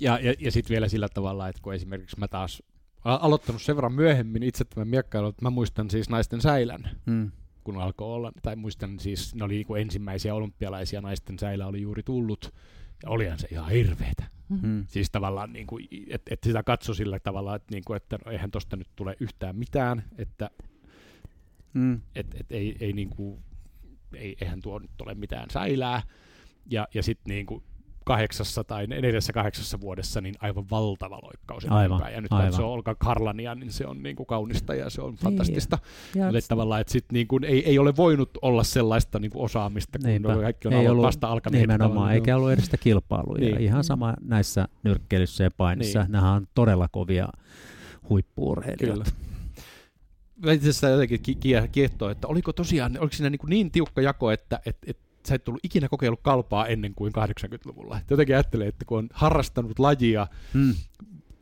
Ja, ja, ja sitten vielä sillä tavalla, että kun esimerkiksi mä taas aloittanut sen verran myöhemmin itse tämän miekkailun, että mä muistan siis naisten säilän, Mm. kun alkoi olla, tai muistan siis, ne oli niinku ensimmäisiä olympialaisia naisten säilä oli juuri tullut, ja olihan se ihan hirveetä. Mm. Siis tavallaan, niin kuin, että et sitä katsoi sillä tavalla, että, niin kuin, että no, eihän tosta nyt tule yhtään mitään, että Mm. et, et ei, ei, niin kuin, ei, eihän tuo nyt ole mitään säilää. Ja, ja sitten niin kuin kahdeksassa tai neljässä kahdeksassa vuodessa niin aivan valtava loikkaus Aivan. Ja nyt aivan. on Olga Karlania, niin se on niin kuin kaunista ja se on fantastista. Ja, Mutta tavallaan, että sit niin kuin ei, ei ole voinut olla sellaista niin kuin osaamista, kun Niinpä. Kaikki on Ei ollut vasta alkaneet. Nimenomaan, eikä ollut edes sitä kilpailua. Niin. Niin. Ihan sama näissä nyrkkeilyssä ja painissa. Niin. Niin. Nämä on todella kovia huippuurheilijoita. Kyllä. Itse asiassa jotenkin ki- kie- kiehtoo, että oliko tosiaan, oliko siinä niin, kuin niin tiukka jako, että et, et, sä et tullut ikinä kokeillut kalpaa ennen kuin 80-luvulla. Et jotenkin ajattelee, että kun on harrastanut lajia Mm.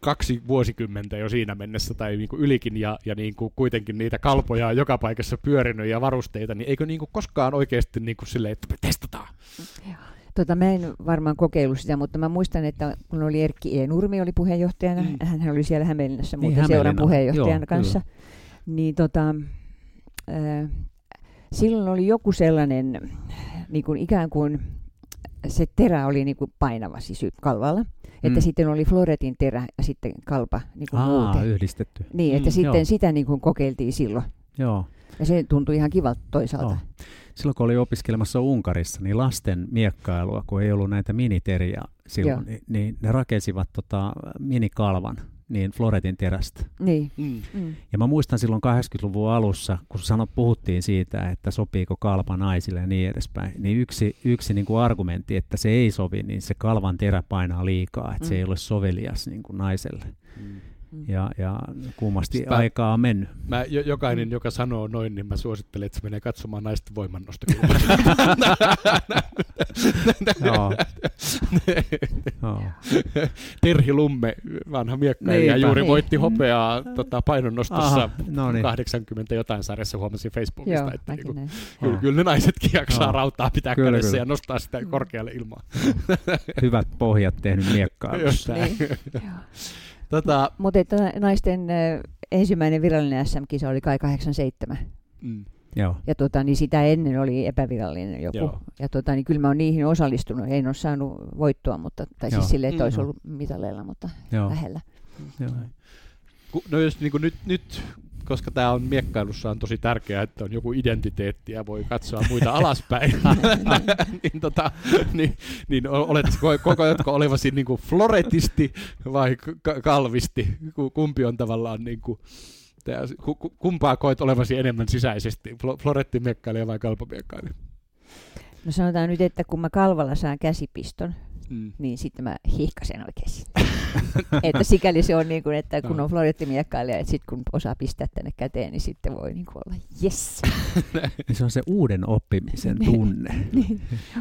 kaksi vuosikymmentä jo siinä mennessä tai niin kuin ylikin ja, ja niin kuin kuitenkin niitä kalpoja on joka paikassa pyörinyt ja varusteita, niin eikö niin kuin koskaan oikeasti niin kuin silleen, että me testataan? Tota, mä en varmaan kokeillut sitä, mutta mä muistan, että kun oli Erkki E. Nurmi oli puheenjohtajana, Mm. hän oli siellä Hämeenlinnassa Niin, muuten seuran puheenjohtajan Joo, kanssa, niin tota, äh, silloin oli joku sellainen, niin kuin ikään kuin se terä oli niin kuin painava siis kalvalla, että Mm. sitten oli floretin terä ja sitten kalpa niin kuin Aa, muuten. yhdistetty. Niin, että Mm, sitten joo. sitä niin kuin kokeiltiin silloin. Joo. Ja se tuntui ihan kivalta toisaalta. Joo. Silloin kun oli opiskelemassa Unkarissa, niin lasten miekkailua, kun ei ollut näitä miniteriä silloin, Joo. niin, niin ne rakensivat tota, minikalvan niin floretin terästä. Niin. Mm. Mm. Ja mä muistan silloin 80-luvun alussa, kun sano, puhuttiin siitä, että sopiiko kalpa naisille ja niin edespäin, niin yksi, yksi niin kuin argumentti, että se ei sovi, niin se kalvan terä painaa liikaa, että mm. se ei ole sovelias niin kuin naiselle. Mm. Mm. Ja, ja kummasti Sitä- aikaa on mennyt. Mä, jo, jokainen, joka sanoo noin, niin mä suosittelen, että se menee katsomaan naisten voimannosta. Terhi Lumme, vanha miekkailija, juuri voitti hopeaa tota, painonnostossa Aha, no niin. 80 jotain sarjassa, huomasin Facebookista, Joo, että niinku, kyllä, kyllä ne naisetkin jaksaa rautaa pitää Kyllä, kädessä kyllä. ja nostaa sitä Mm. korkealle ilmaan. Hyvät pohjat tehnyt miekkailussa. Niin. Tota, Mutta että naisten ensimmäinen virallinen SM-kisa oli kai 87. mm, Joo. Ja tota, niin sitä ennen oli epävirallinen joku. Joo. Ja tota, niin kyllä mä oon niihin osallistunut. En ole saanut voittoa, mutta, tai Joo. siis silleen, että olisi Mm. ollut mitaleilla, mutta Joo. lähellä. Joo. No jos niin nyt, nyt, koska tämä on miekkailussa on tosi tärkeää, että on joku identiteetti ja voi katsoa muita alaspäin, niin, tota, niin, niin oletko, kokoatko olevasi niin kuin floretisti vai kalvisti? Ku- Kumpi on tavallaan, niin kuin, kumpaa koet olevasi enemmän sisäisesti, Flo- florettimiekkailija vai kalpamiekkailija? No sanotaan nyt, että kun mä kalvalla saan käsipiston, Mm. niin sitten mä hihkasen oikein sinne. että sikäli se on niin kuin, että kun on florettimiekkailija, että sitten kun osaa pistää tänne käteen, niin sitten voi niin kuin olla yes. Niin se on se uuden oppimisen tunne. niin.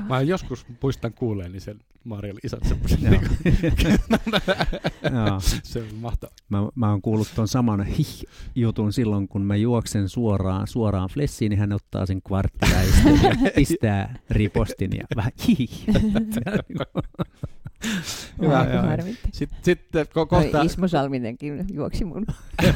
Mä joskus muistan kuuleeni sen Mariel isät semmoisen. Niin Joo. se on mahtavaa. Mä, mä oon kuullut tuon saman hih-jutun silloin, kun mä juoksen suoraan, suoraan flessiin, niin hän ottaa sen kvarttiväistön ja pistää ripostin ja vähän hih. Hyvä. Joo. Sitten, sitten ko- kohta, Ismo Salminenkin juoksi mun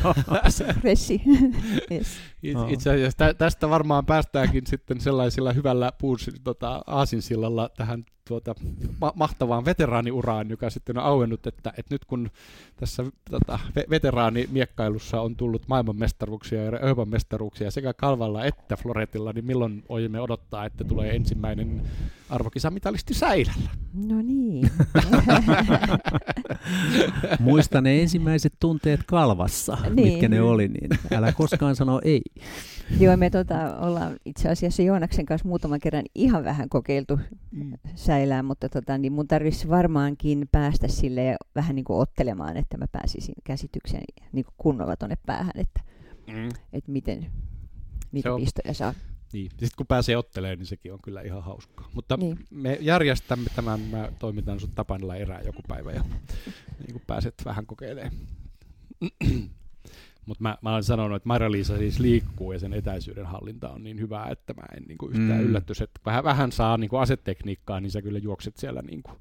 pressi. yes. It-. Itse asiassa tä- tästä varmaan päästäänkin sitten sellaisella hyvällä puus, tota, aasinsillalla tähän tuota, ma- mahtavaan veteraaniuraan, joka sitten on auennut, että, että nyt kun tässä tota, ve- veteraanimiekkailussa on tullut maailmanmestaruuksia ja Euroopan mestaruuksia sekä Kalvalla että Floretilla, niin milloin voimme odottaa, että tulee ensimmäinen arvokisamitalisti Säilällä? No niin. Muista ne ensimmäiset tunteet kalvassa, Niin. mitkä ne oli, niin älä koskaan sano ei. Joo, me tota, ollaan itse asiassa Joonaksen kanssa muutaman kerran ihan vähän kokeiltu Mm. säilää, mutta tota, niin mun tarvitsisi varmaankin päästä sille vähän niin kuin ottelemaan, että mä pääsisin käsitykseen niin kuin kunnolla tuonne päähän, että, Mm. että miten niitä on- pistoja saa. Niin. Sitten kun pääsee ottelemaan, niin sekin on kyllä ihan hauskaa. Mutta Niin. me järjestämme tämän, mä toimitan sut Tapanilla erää joku päivä ja niin kun pääset vähän kokeilemaan. Mutta mä, mä olen sanonut, että Maria-Liisa siis liikkuu ja sen etäisyyden hallinta on niin hyvää, että mä en niin kuin yhtään Mm. yllätys, että vähän, vähän saa niin kuin asetekniikkaa, niin sä kyllä juokset siellä, niin kuin,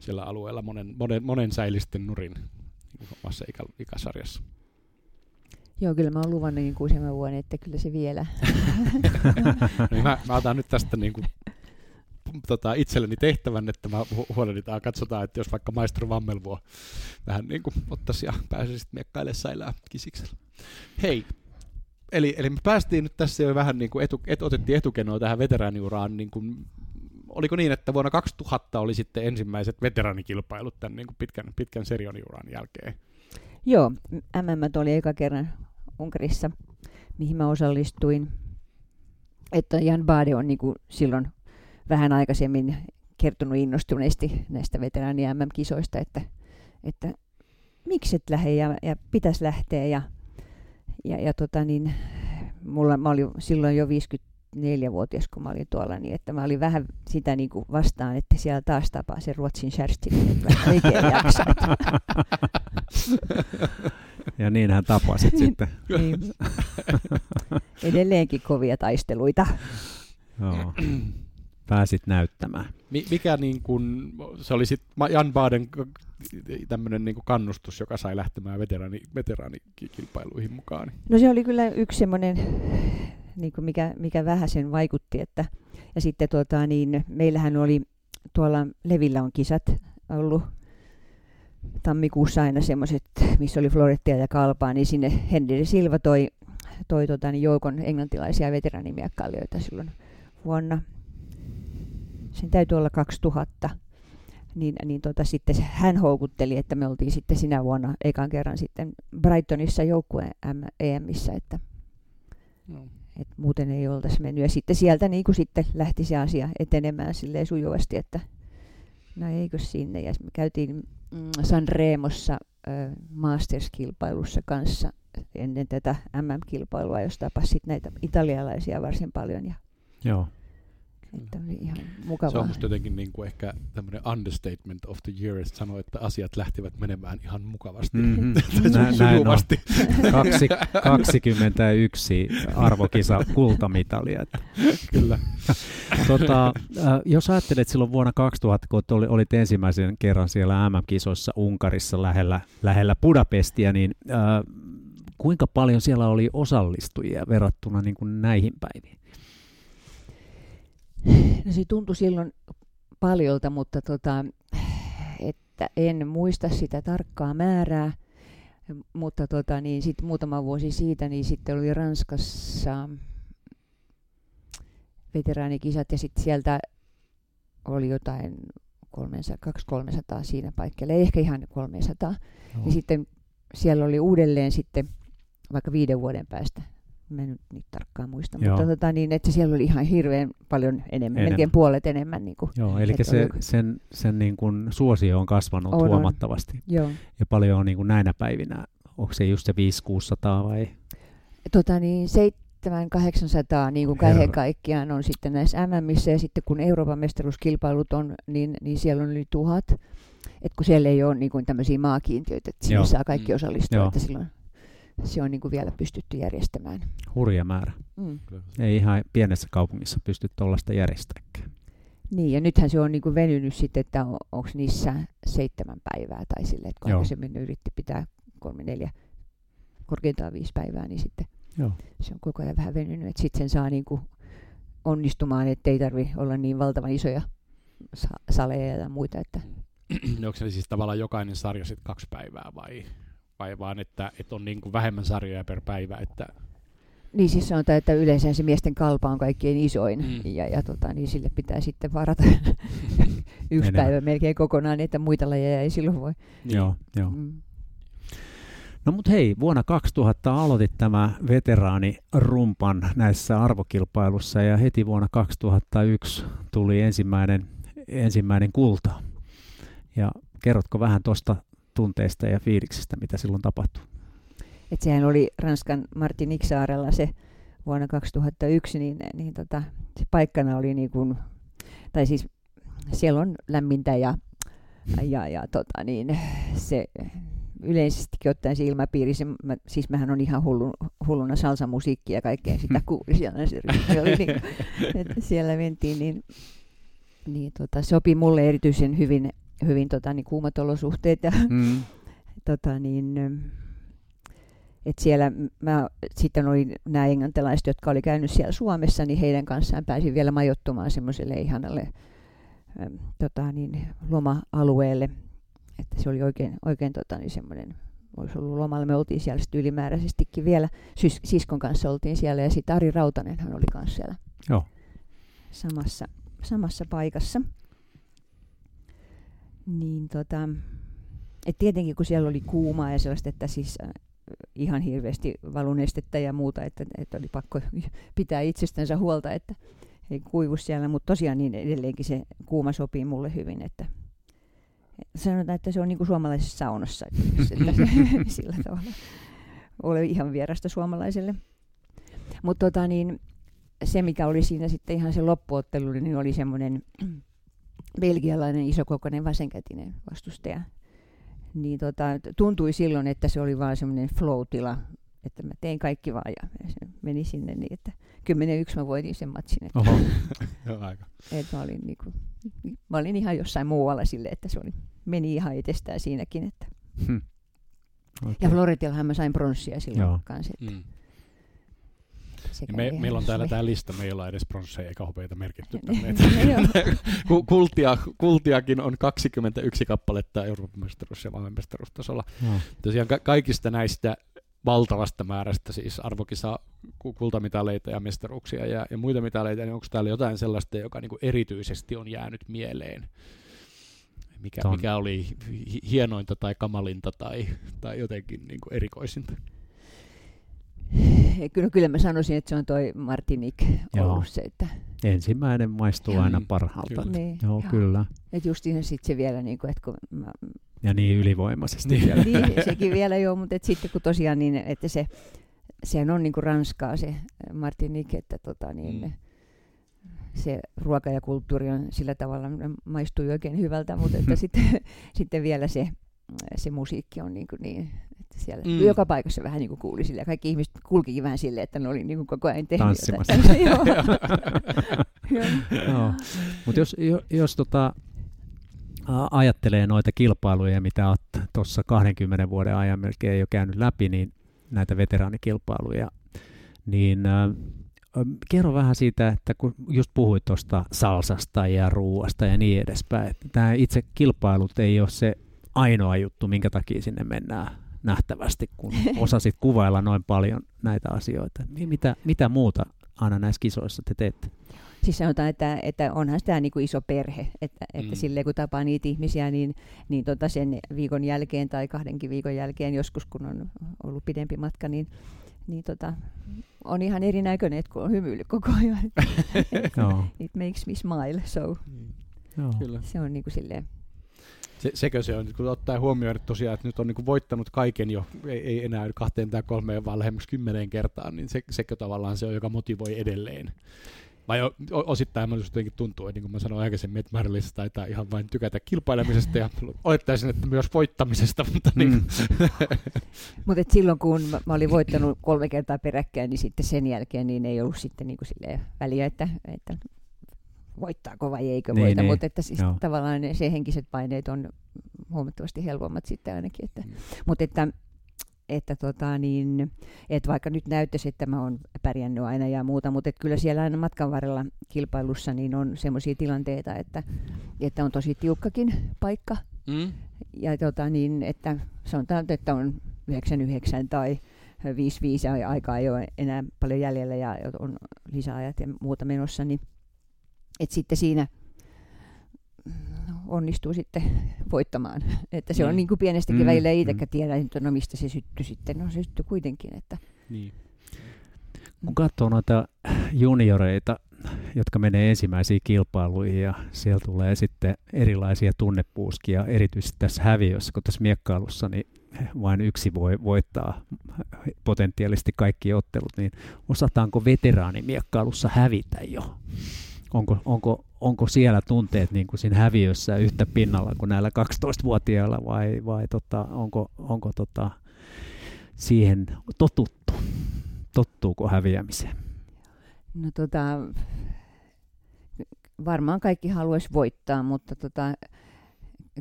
siellä alueella monen, monen, monen säilisten nurin niin kuin omassa ikä, ikäsarjassa. Joo, kyllä mä oon luvannut niin kuin useamman vuoden, että kyllä se vielä. No niin mä, mä otan nyt tästä niin kuin, tota, itselleni tehtävän, että mä hu- huolehditaan, katsotaan, että jos vaikka maestro Vammelvuo vähän niin kuin ottaisi ja pääsisi miekkailemaan säilää kisiksellä. Hei, eli, eli me päästiin nyt tässä jo vähän niin kuin etu, et, otettiin etukenoa tähän veteraaniuraan, niin kuin, oliko niin, että vuonna 2000 oli sitten ensimmäiset veteraanikilpailut tämän niin kuin pitkän, pitkän serioniuran jälkeen? Joo, MM oli eka kerran Unkarissa, mihin mä osallistuin. Että Jan Bade on niin kuin silloin vähän aikaisemmin kertonut innostuneesti näistä veteraani MM-kisoista, että, että miksi et lähde ja, ja pitäisi lähteä. Ja, ja, ja tota niin, mulla, mä olin silloin jo 54-vuotias, kun mä olin tuolla, niin että mä olin vähän sitä niin kuin vastaan, että siellä taas tapaa se Ruotsin Kerstin, että mä oikein jaksa. Ja niin hän tapasit sitten. Niin. Edelleenkin kovia taisteluita. Joo. Pääsit näyttämään. Mi- mikä niin kuin, se oli sitten Jan Baden tämmöinen niin kannustus, joka sai lähtemään veteraani, veteraanikilpailuihin mukaan. No se oli kyllä yksi semmoinen, niin kuin mikä, mikä vähän sen vaikutti. Että, ja sitten tuota, niin, meillähän oli tuolla Levillä on kisat ollut tammikuussa aina semmoiset, missä oli Florettia ja Kalpaa, niin sinne Henry Silva toi, toi tota, niin joukon englantilaisia veteraanimiekkailijoita silloin vuonna. Sen täytyy olla 2000. Niin, niin tota, sitten hän houkutteli, että me oltiin sitten sinä vuonna ekan kerran sitten Brightonissa joukkueen EMissä, että, No. että muuten ei oltaisi mennyt. Ja sitten sieltä niin kuin sitten lähti se asia etenemään silleen sujuvasti, että no eikö sinne. Ja me käytiin mm, San Remossa ö, Masters-kilpailussa kanssa ennen tätä MM-kilpailua, josta tapasit näitä italialaisia varsin paljon. Ja, Joo. Että oli ihan Se on mukavaa. musta jotenkin niin kuin ehkä tämmöinen understatement of the year, että sanoo, että asiat lähtivät menemään ihan mukavasti. Mhm. Tai Nä- näin on. Kaksi, 21 arvokisa kultamitalia. Että, Kyllä. tota, äh, jos ajattelet silloin vuonna 2000, kun oli, olit ensimmäisen kerran siellä MM-kisoissa Unkarissa lähellä, lähellä Budapestia, niin äh, kuinka paljon siellä oli osallistujia verrattuna niin kuin näihin päiviin? No se tuntui silloin paljolta, mutta tota, että en muista sitä tarkkaa määrää. Mutta tota, niin sit muutama vuosi siitä, niin sitten oli Ranskassa veteraanikisat ja sitten sieltä oli jotain 200-300 siinä paikalla, ei ehkä ihan 300. Ja sitten siellä oli uudelleen sitten vaikka viiden vuoden päästä mä en nyt niitä tarkkaan muista, Joo. mutta tota, niin, että siellä oli ihan hirveän paljon enemmän, Enemmän. melkein puolet enemmän. Niin kuin, Joo, eli Että se, oliko- sen, sen niin kuin suosio on kasvanut On, on. huomattavasti. joo. Ja paljon on niin kuin näinä päivinä, onko se just se 500-600 vai? Tota, niin 700-800 niin kuin kaiken kaikkiaan on sitten näissä MMissä ja sitten kun Euroopan mestaruuskilpailut on, niin, niin siellä on yli tuhat. Et kun siellä ei ole niin kuin tämmöisiä maakiintiöitä, että sinne Joo. saa kaikki Mm. osallistua, Joo. että silloin se on niin kuin vielä pystytty järjestämään. Hurja määrä. Mm. Ei ihan pienessä kaupungissa pysty tuollaista järjestämään. Niin, ja nythän se on niin kuin venynyt sitten, että on, onko niissä seitsemän päivää tai sille, että kun Joo. aikaisemmin yritti pitää kolme, neljä, korkeintaan viisi päivää, niin sitten Joo. se on koko ajan vähän venynyt, että sitten sen saa niin kuin onnistumaan, että ei tarvi olla niin valtavan isoja sa- saleja ja muita, että Onko se siis tavallaan jokainen sarja sitten kaksi päivää vai, vai vaan, että, että on niin kuin vähemmän sarjoja per päivä, että niin siis sanotaan, että yleensä se miesten kalpa on kaikkein isoin Mm. ja, ja tota, niin sille pitää sitten varata yksi Enemmän. päivä melkein kokonaan, niin että muita lajeja ei silloin voi. niin, Joo, joo. Mm. No mutta hei, vuonna 2000 aloitit tämä veteraani rumpan näissä arvokilpailussa ja heti vuonna 2001 tuli ensimmäinen, ensimmäinen kulta. Ja kerrotko vähän tuosta tunteista ja fiiliksistä, mitä silloin tapahtui? Et sehän oli Ranskan Martinique-saarella se vuonna 2001, niin, niin tota, se paikkana oli niin kuin, tai siis siellä on lämmintä ja, ja, ja tota niin, se yleisestikin ottaen se ilmapiiri, se, mä, siis mähän on ihan hullu, hulluna salsamusiikkia ja kaikkea sitä kuuli siellä, se, rytmi oli niin, että siellä mentiin, niin, niin tota, sopi mulle erityisen hyvin, hyvin tota, niin kuumat olosuhteet ja Mm. tota niin, ö, et siellä mä sitten oli nämä englantilaiset, jotka oli käynyt siellä Suomessa, niin heidän kanssaan pääsin vielä majoittumaan semmoiselle ihanalle ö, tota niin, loma-alueelle. Että se oli oikein, oikein tota niin semmoinen, olisi ollut lomalla. Me oltiin siellä sitten ylimääräisestikin vielä. Sys- siskon kanssa oltiin siellä ja sitten Ari Rautanen hän oli kanssa siellä Joo. samassa, samassa paikassa. Niin tota, et tietenkin kun siellä oli kuumaa ja sellaista, että siis äh, ihan hirveästi valunestettä ja muuta, että, että oli pakko pitää itsestänsä huolta, että ei kuivu siellä, mutta tosiaan niin edelleenkin se kuuma sopii mulle hyvin, että sanotaan, että se on niin kuin suomalaisessa saunassa, että, sillä tavalla ole ihan vierasta suomalaiselle. Mutta tota niin, se, mikä oli siinä sitten ihan se loppuottelu, niin oli semmoinen belgialainen isokokoinen vasenkätinen vastustaja. Niin tota, tuntui silloin, että se oli vaan semmoinen flow-tila, että mä tein kaikki vaan ja se meni sinne niin, että 10-1 mä voitin sen matsin. Että, Oho. Joo, aika. että mä, olin niinku, mä olin ihan jossain muualla sille, että se oli, meni ihan itsestään siinäkin. Että. Hm. Ja Okay. Floretillahan mä sain pronssia silloin Joo. kanssa. Että Mm. Se Ja kävi me, meillä on täällä tämä lista, me ei olla edes pronsseja eikä hopeita merkitty tänne. Joo. Ku- Kultia, kultiakin on 21 kappaletta Euroopan mestaruus- ja maailmanmestaruustasolla. Joo. Tosiaan ka- kaikista näistä valtavasta määrästä siis arvokisa ku- kultamitaleita ja mestaruuksia ja, ja muita mitaleita, niin onko täällä jotain sellaista, joka niinku erityisesti on jäänyt mieleen? Mikä, Ton- mikä oli hi- hienointa tai kamalinta tai, tai jotenkin niinku erikoisinta? Kyllä, kyllä mä sanoisin, että se on toi Martinik Joo. ollut se, että Ensimmäinen maistuu Joo. aina Mm, parhaalta. kyllä. niin, Joo, joo. kyllä. Et justiin sit se vielä, niin kuin, että kun mä, Ja niin ylivoimaisesti Niin. vielä. niin, sekin vielä joo, mutta et sitten kun tosiaan niin, että se, sehän on niin kuin Ranskaa se Martinique, että tota niin, Mm. se ruoka ja kulttuuri on sillä tavalla, maistuu oikein hyvältä, mutta että sitten, sitten vielä se, se musiikki on niin, kuin niin että siellä Mm. joka paikassa vähän niin kuin kuuli sille, kaikki ihmiset kulkikin vähän silleen, että ne oli niin kuin koko ajan tehnyt Tanssimassa. Mutta jos, jo- jos tota, ajattelee noita kilpailuja, mitä olet tuossa 20 vuoden ajan melkein jo käynyt läpi, niin näitä veteraanikilpailuja, niin ä, ä, kerro vähän siitä, että kun just puhuit tuosta salsasta ja ruuasta ja niin edespäin, että tämä itse kilpailut ei ole se ainoa juttu, minkä takia sinne mennään nähtävästi, kun osasit kuvailla noin paljon näitä asioita. Mi- Mitä, mitä muuta aina näissä kisoissa te teette? Siis sanotaan, että, että onhan tämä niin kuin iso perhe, että, että Mm. mm. silleen kun tapaa niitä ihmisiä, niin, niin tota sen viikon jälkeen tai kahdenkin viikon jälkeen joskus, kun on ollut pidempi matka, niin, niin tota, on ihan erinäköinen, että kun on hymyillyt koko ajan. Joo. It makes me smile, so Joo. Kyllä. se on niinku silleen, Se, sekö se on, kun ottaa huomioon että tosiaan, että nyt on niin voittanut kaiken jo, ei, ei enää kahteen tai kolmeen, vaan lähemmäs kymmeneen kertaan, niin se, sekö tavallaan se on, joka motivoi edelleen. Vai o, osittain minusta jotenkin tuntuu, että niin kuin mä sanoin aikaisemmin, että Marilisa taitaa ihan vain tykätä kilpailemisesta ja olettaisin, että myös voittamisesta, mutta niin, Mm. Mutta silloin kun mä, mä olin voittanut kolme kertaa peräkkäin, niin sitten sen jälkeen niin ei ollut sitten niinku silleen väliä, että, että voittaako vai eikö Niin, voita, niin. mutta että siis Joo. tavallaan ne, se henkiset paineet on huomattavasti helpommat sitten ainakin. Että, Mm. Mutta että, että, tota, niin, että vaikka nyt näyttäisi, että mä oon pärjännyt aina ja muuta, mutta että kyllä siellä aina matkan varrella kilpailussa niin on semmoisia tilanteita, että, että on tosi tiukkakin paikka mm, ja tota, niin, että sanotaan, että on 99 tai 55 ja aikaa ei ole enää paljon jäljellä ja on lisäajat ja muuta menossa, niin että sitten siinä onnistuu sitten voittamaan. Että se on Mm. niin kuin pienestäkin Mm, välillä mm. itsekään tiedä, että no mistä se syttyi sitten. No se syttyi kuitenkin. Että, niin. Kun katsoo noita junioreita, jotka menee ensimmäisiin kilpailuihin ja siellä tulee sitten erilaisia tunnepuuskia, erityisesti tässä häviössä, kun tässä miekkailussa, niin vain yksi voi voittaa potentiaalisesti kaikki ottelut, niin osataanko veteraanimiekkailussa hävitä jo? Onko, onko, onko siellä tunteet niin kuin siinä häviössä yhtä pinnalla kuin näillä 12-vuotiailla vai, vai tota, onko, onko tota, siihen totuttu? Tottuuko häviämiseen? no tota, varmaan kaikki haluaisi voittaa, mutta tota,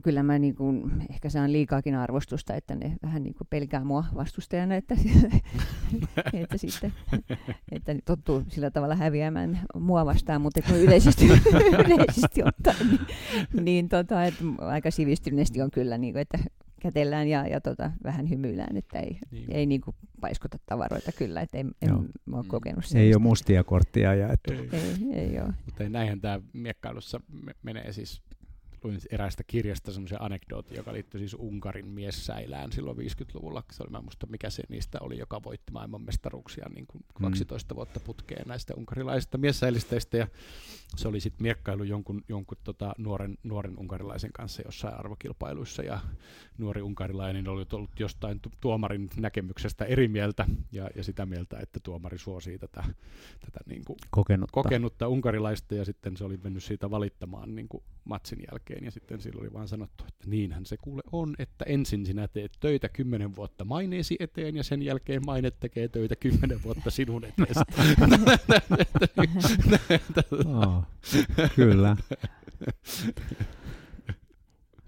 kyllä mä niin kuin, ehkä saan liikaakin arvostusta, että ne vähän niin kuin pelkää mua vastustajana, että, että sitten että tottuu sillä tavalla häviämään mua vastaan, mutta kun yleisesti, yleisesti ottaen, niin, niin tota, että aika sivistyneesti on kyllä, niin kuin, että kätellään ja, ja tota, vähän hymyillään, että ei, Niin. ei niin kuin paiskota tavaroita kyllä, että en, en mä ole kokenut Ei sellaista. ole mustia korttia jaettu. Ei. Ei, ei ole. Mutta ei näinhän tämä miekkailussa me- menee siis, luin eräästä kirjasta semmoisen anekdootin, joka liittyy siis Unkarin miessäilään silloin 50-luvulla. Se oli, mä muista mikä se niistä oli, joka voitti maailmanmestaruuksia niin kuin Mm. 12 vuotta putkeen näistä unkarilaisista miessäilisteistä. Ja se oli sitten miekkailu jonkun, jonkun tota nuoren, nuoren unkarilaisen kanssa jossain arvokilpailuissa. Ja nuori unkarilainen oli ollut jostain tu- tuomarin näkemyksestä eri mieltä ja, ja sitä mieltä, että tuomari suosii tätä, tätä niin kuin Kokenutta. kokenutta unkarilaista ja sitten se oli mennyt siitä valittamaan niin kuin matsin jälkeen ja sitten silloin oli vaan sanottu, että niinhän se kuule on, että ensin sinä teet töitä kymmenen vuotta maineesi eteen ja sen jälkeen maine tekee töitä kymmenen vuotta sinun eteesi. Oh, kyllä.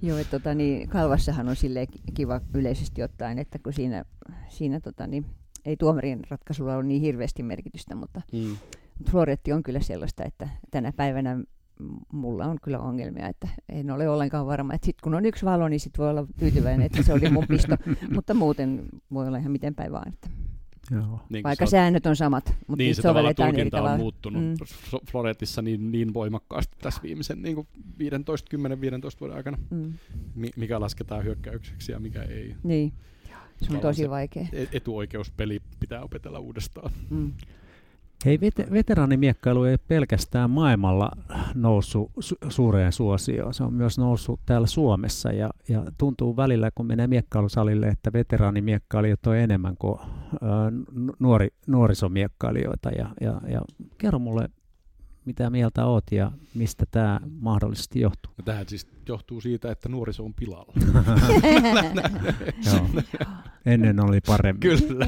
Joo, että tota, niin, kalvassahan on silleen ki- kiva yleisesti ottaen, että kun siinä, siinä tota, niin, ei tuomarin ratkaisulla ole niin hirveästi merkitystä, mutta mm. Floretti on kyllä sellaista, että tänä päivänä mulla on kyllä ongelmia, että en ole ollenkaan varma, että sit kun on yksi valo, niin sit voi olla tyytyväinen, että se oli mun pisto, mutta muuten voi olla ihan miten päin vaan. Että Joo. Niin, vaikka se on- säännöt on samat, mutta niin se tavallaan tulkinta tavalla. on muuttunut Mm. mm. Floretissa niin, niin voimakkaasti tässä viimeisen niin 15, 10-15 vuoden aikana, Mm. mi- mikä lasketaan hyökkäykseksi ja mikä ei. Niin, se on tosi vaikea. E- Etuoikeuspeli pitää opetella uudestaan. Mm. Hei, vet- veteraanimiekkailu ei pelkästään maailmalla noussut su- suureen suosioon, se on myös noussut täällä Suomessa ja, ja tuntuu välillä, kun menee miekkailusalille, että veteraanimiekkailijoita on enemmän kuin n- nuori, nuorisomiekkailijoita ja, ja, ja kerro mulle, mitä mieltä oot ja mistä tämä mahdollisesti johtuu. Ja tähän siis johtuu siitä, että nuoriso on pilalla. Joo. Ennen oli paremmin. Kyllä.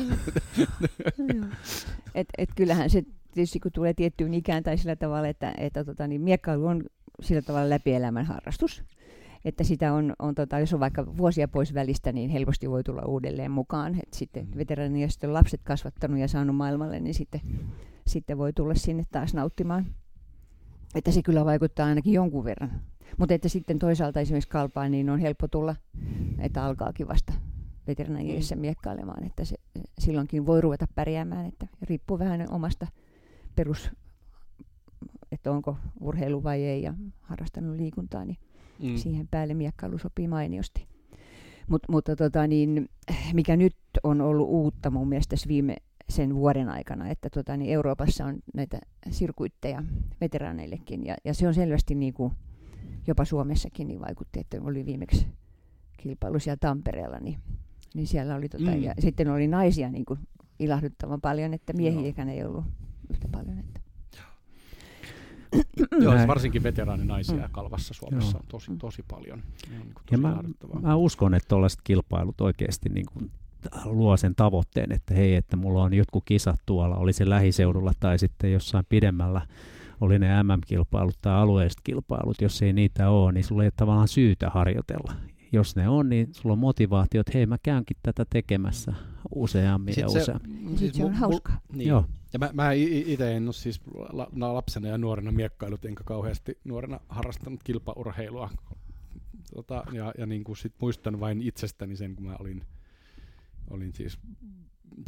Joo. et, et kyllähän se tietysti kun tulee tiettyyn ikään tai sillä tavalla, että, että tota, niin miekkailu on sillä tavalla läpielämän harrastus. Että sitä on, on tota, jos on vaikka vuosia pois välistä, niin helposti voi tulla uudelleen mukaan. Et sitten Mm. veteraani, jos on lapset kasvattanut ja saanut maailmalle, niin sitten, sitten voi tulla sinne taas nauttimaan. Että se kyllä vaikuttaa ainakin jonkun verran. Mutta että sitten toisaalta esimerkiksi kalpaan, niin on helppo tulla, että alkaakin vasta veteraanien miekkailemaan, että se, silloinkin voi ruveta pärjäämään, että riippuu vähän omasta perus, että onko urheilu vai ei ja harrastanut liikuntaa, niin Mm. siihen päälle miekkailu sopii mainiosti. Mut, mutta tota niin, mikä nyt on ollut uutta mun mielestä tässä viime, sen vuoden aikana, että tota, niin Euroopassa on näitä sirkuitteja veteraaneillekin. Ja, ja se on selvästi niin kuin, jopa Suomessakin niin vaikutti, että oli viimeksi kilpailu siellä Tampereella, niin, niin siellä oli, tota, mm. ja sitten oli naisia niin kuin ilahduttavan paljon, että miehiäkään ei ollut yhtä paljon. Että. Joo, siis varsinkin veteraaninaisia mm. kalvassa Suomessa on tosi, tosi paljon. on niin tosi ja mä, mä uskon, että tällaiset kilpailut oikeasti niin kuin luo sen tavoitteen, että hei, että mulla on jotkut kisat tuolla, oli se lähiseudulla tai sitten jossain pidemmällä, oli ne MM-kilpailut tai alueelliset kilpailut, jos ei niitä ole, niin sulla ei ole tavallaan syytä harjoitella. Jos ne on, niin sulla on motivaatio, että hei, mä käynkin tätä tekemässä useammin Sitten ja useammin. Se, siis se on hauskaa. Niin. Joo. Ja mä, mä itse en ole siis lapsena ja nuorena miekkailut, enkä kauheasti nuorena harrastanut kilpaurheilua. Tota, ja ja niin kuin sit muistan vain itsestäni sen, kun mä olin, olin siis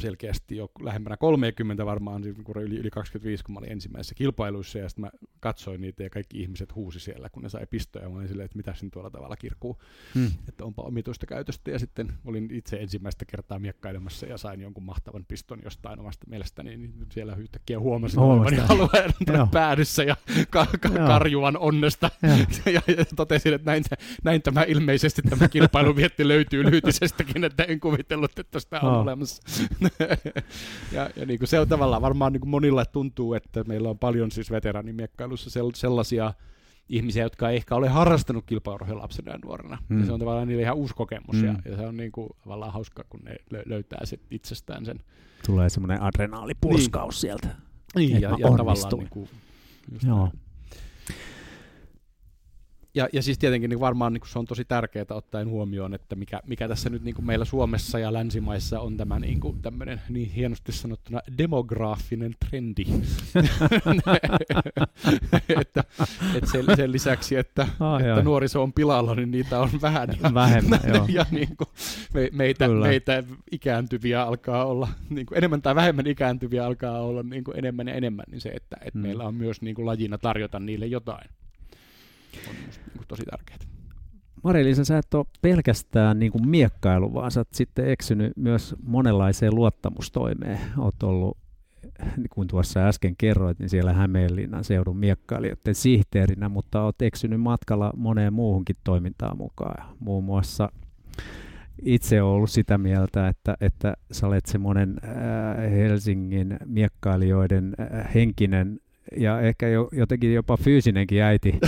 selkeästi jo lähempänä 30 varmaan, siis yli, yli 25, kun mä olin ensimmäisessä kilpailuissa, ja sitten mä katsoin niitä, ja kaikki ihmiset huusi siellä, kun ne sai pistoja, mä olin silleen, että mitä sen tuolla tavalla kirkuu, hmm. että onpa omituista käytöstä, ja sitten olin itse ensimmäistä kertaa miekkailemassa, ja sain jonkun mahtavan piston jostain omasta mielestäni, niin siellä yhtäkkiä huomasin olevani alueen päädyssä, ja ka- ka- karjuvan onnesta, ja, ja, ja totesin, että näin, näin tämä ilmeisesti tämä kilpailu vietti löytyy lyhytisestäkin, että en kuvitellut, että sitä on oh. olemassa. ja, ja niin kuin se on tavallaan varmaan niin kuin monilla tuntuu, että meillä on paljon siis veteraanimiekkailussa sellaisia ihmisiä, jotka ei ehkä ole harrastanut kilpaurheilua lapsena ja nuorena. Hmm. Ja se on tavallaan niille ihan uusi kokemus, hmm. ja, ja se on niin kuin tavallaan hauska, kun ne löytää sit itsestään sen. Tulee semmoinen adrenaalipurskaus niin. sieltä. Niin, ja, ja tavallaan niin kuin, Joo. Näin ja, ja siis tietenkin niin varmaan niin se on tosi tärkeää ottaen huomioon, että mikä, mikä tässä nyt niin meillä Suomessa ja länsimaissa on tämä niin kuin tämmöinen niin hienosti sanottuna demograafinen trendi. että, että sen, sen lisäksi, että, oh, että nuoriso on pilalla, niin niitä on vähän. Ja, Vähemmän, joo. ja niin kuin me, meitä, meitä ikääntyviä alkaa olla, niin kuin enemmän tai vähemmän ikääntyviä alkaa olla niin kuin enemmän ja enemmän, niin se, että, että mm. meillä on myös niin kuin lajina tarjota niille jotain on musta niin kuin tosi tärkeää. Mari-Liisa, sä et ole pelkästään niin kuin miekkailu, vaan sä oot sitten eksynyt myös monenlaiseen luottamustoimeen. Oot ollut, niin kuin tuossa äsken kerroit, niin siellä Hämeenlinnan seudun miekkailijoiden sihteerinä, mutta oot eksynyt matkalla moneen muuhunkin toimintaan mukaan. Muun muassa itse olen ollut sitä mieltä, että, että sä olet semmoinen äh, Helsingin miekkailijoiden äh, henkinen ja ehkä jo, jotenkin jopa fyysinenkin äiti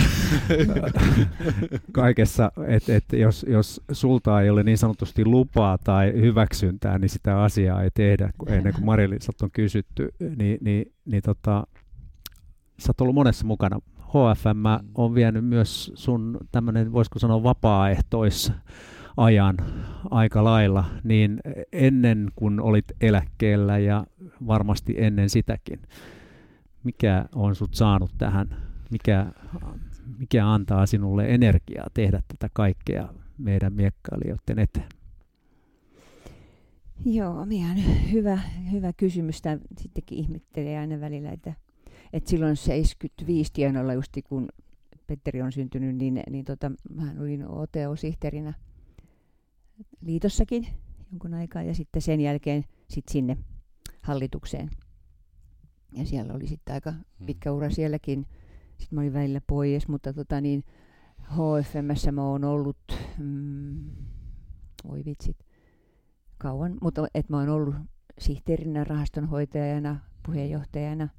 kaikessa, että et jos, jos sulta ei ole niin sanotusti lupaa tai hyväksyntää, niin sitä asiaa ei tehdä, kun ennen kuin Marilisat on kysytty, niin, niin, niin tota, sä oot ollut monessa mukana. HFM mm. on vienyt myös sun tämmöinen, voisiko sanoa vapaaehtois ajan aika lailla, niin ennen kuin olit eläkkeellä ja varmasti ennen sitäkin mikä on sut saanut tähän, mikä, mikä antaa sinulle energiaa tehdä tätä kaikkea meidän miekkailijoiden eteen? Joo, ihan hyvä, hyvä kysymys. Tämä sittenkin ihmettelee aina välillä, että, että silloin 75 tienoilla justi kun Petteri on syntynyt, niin, niin tota, mä olin OTO-sihteerinä liitossakin jonkun aikaa ja sitten sen jälkeen sit sinne hallitukseen ja siellä oli sitten aika hmm. pitkä ura sielläkin. Sitten mä olin välillä pois, mutta tota niin, HFMssä mä oon ollut, mm, voi vitsit, kauan, mutta et mä oon ollut sihteerinä, rahastonhoitajana, puheenjohtajana,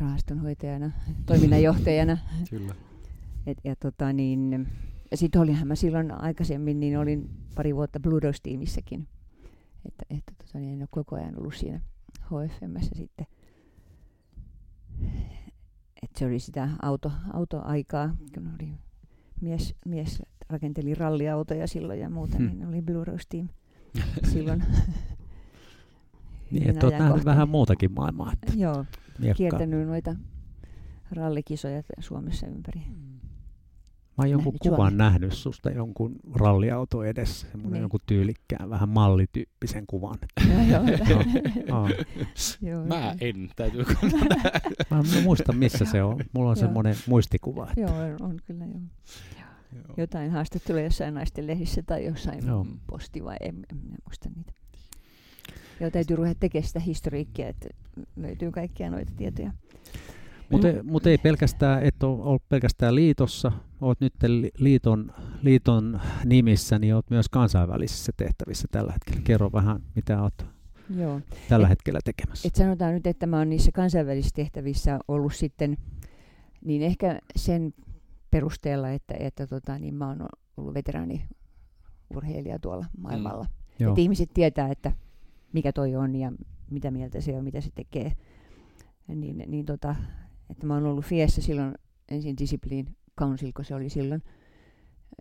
rahastonhoitajana, toiminnanjohtajana. Kyllä. Et, ja tota niin, sitten olinhan mä silloin aikaisemmin, niin olin pari vuotta Blue tiimissäkin Että, että tota, niin en ole koko ajan ollut siinä HFMssä sitten että se oli sitä auto, autoaikaa, kun oli mies, mies rakenteli ralliautoja silloin ja muuta, hmm. niin oli Blue Rose Team silloin. niin, että olet nähnyt vähän muutakin maailmaa. Että Joo, miekkaa. kiertänyt noita rallikisoja Suomessa ympäri. Hmm. Mä oon jonkun kuvan Suomi. nähnyt susta jonkun ralliauto edessä, semmoinen niin. jonkun tyylikkään, vähän mallityyppisen kuvan. Mä en, täytyy Mä en muista, missä se on. Mulla on semmoinen muistikuva. Että... Joo, on kyllä joo. joo. Jotain haastatteluja jossain naisten lehissä tai jossain joo. posti vai en, en muista niitä. Joo, täytyy ruveta tekemään sitä historiikkia, että löytyy kaikkia noita tietoja. Mutta mut ei pelkästään, et ole ollut pelkästään liitossa, olet nyt liiton, liiton nimissä, niin olet myös kansainvälisissä tehtävissä tällä hetkellä. Kerro vähän, mitä olet Joo. tällä et, hetkellä tekemässä. Et sanotaan nyt, että mä olen niissä kansainvälisissä tehtävissä ollut sitten, niin ehkä sen perusteella, että, että tota, niin mä oon ollut veteraaniurheilija tuolla maailmalla. Mm. Että ihmiset tietää, että mikä toi on ja mitä mieltä se on, mitä se tekee. Niin, niin tota, että mä oon ollut Fiessä silloin ensin Discipline Council, kun se oli silloin.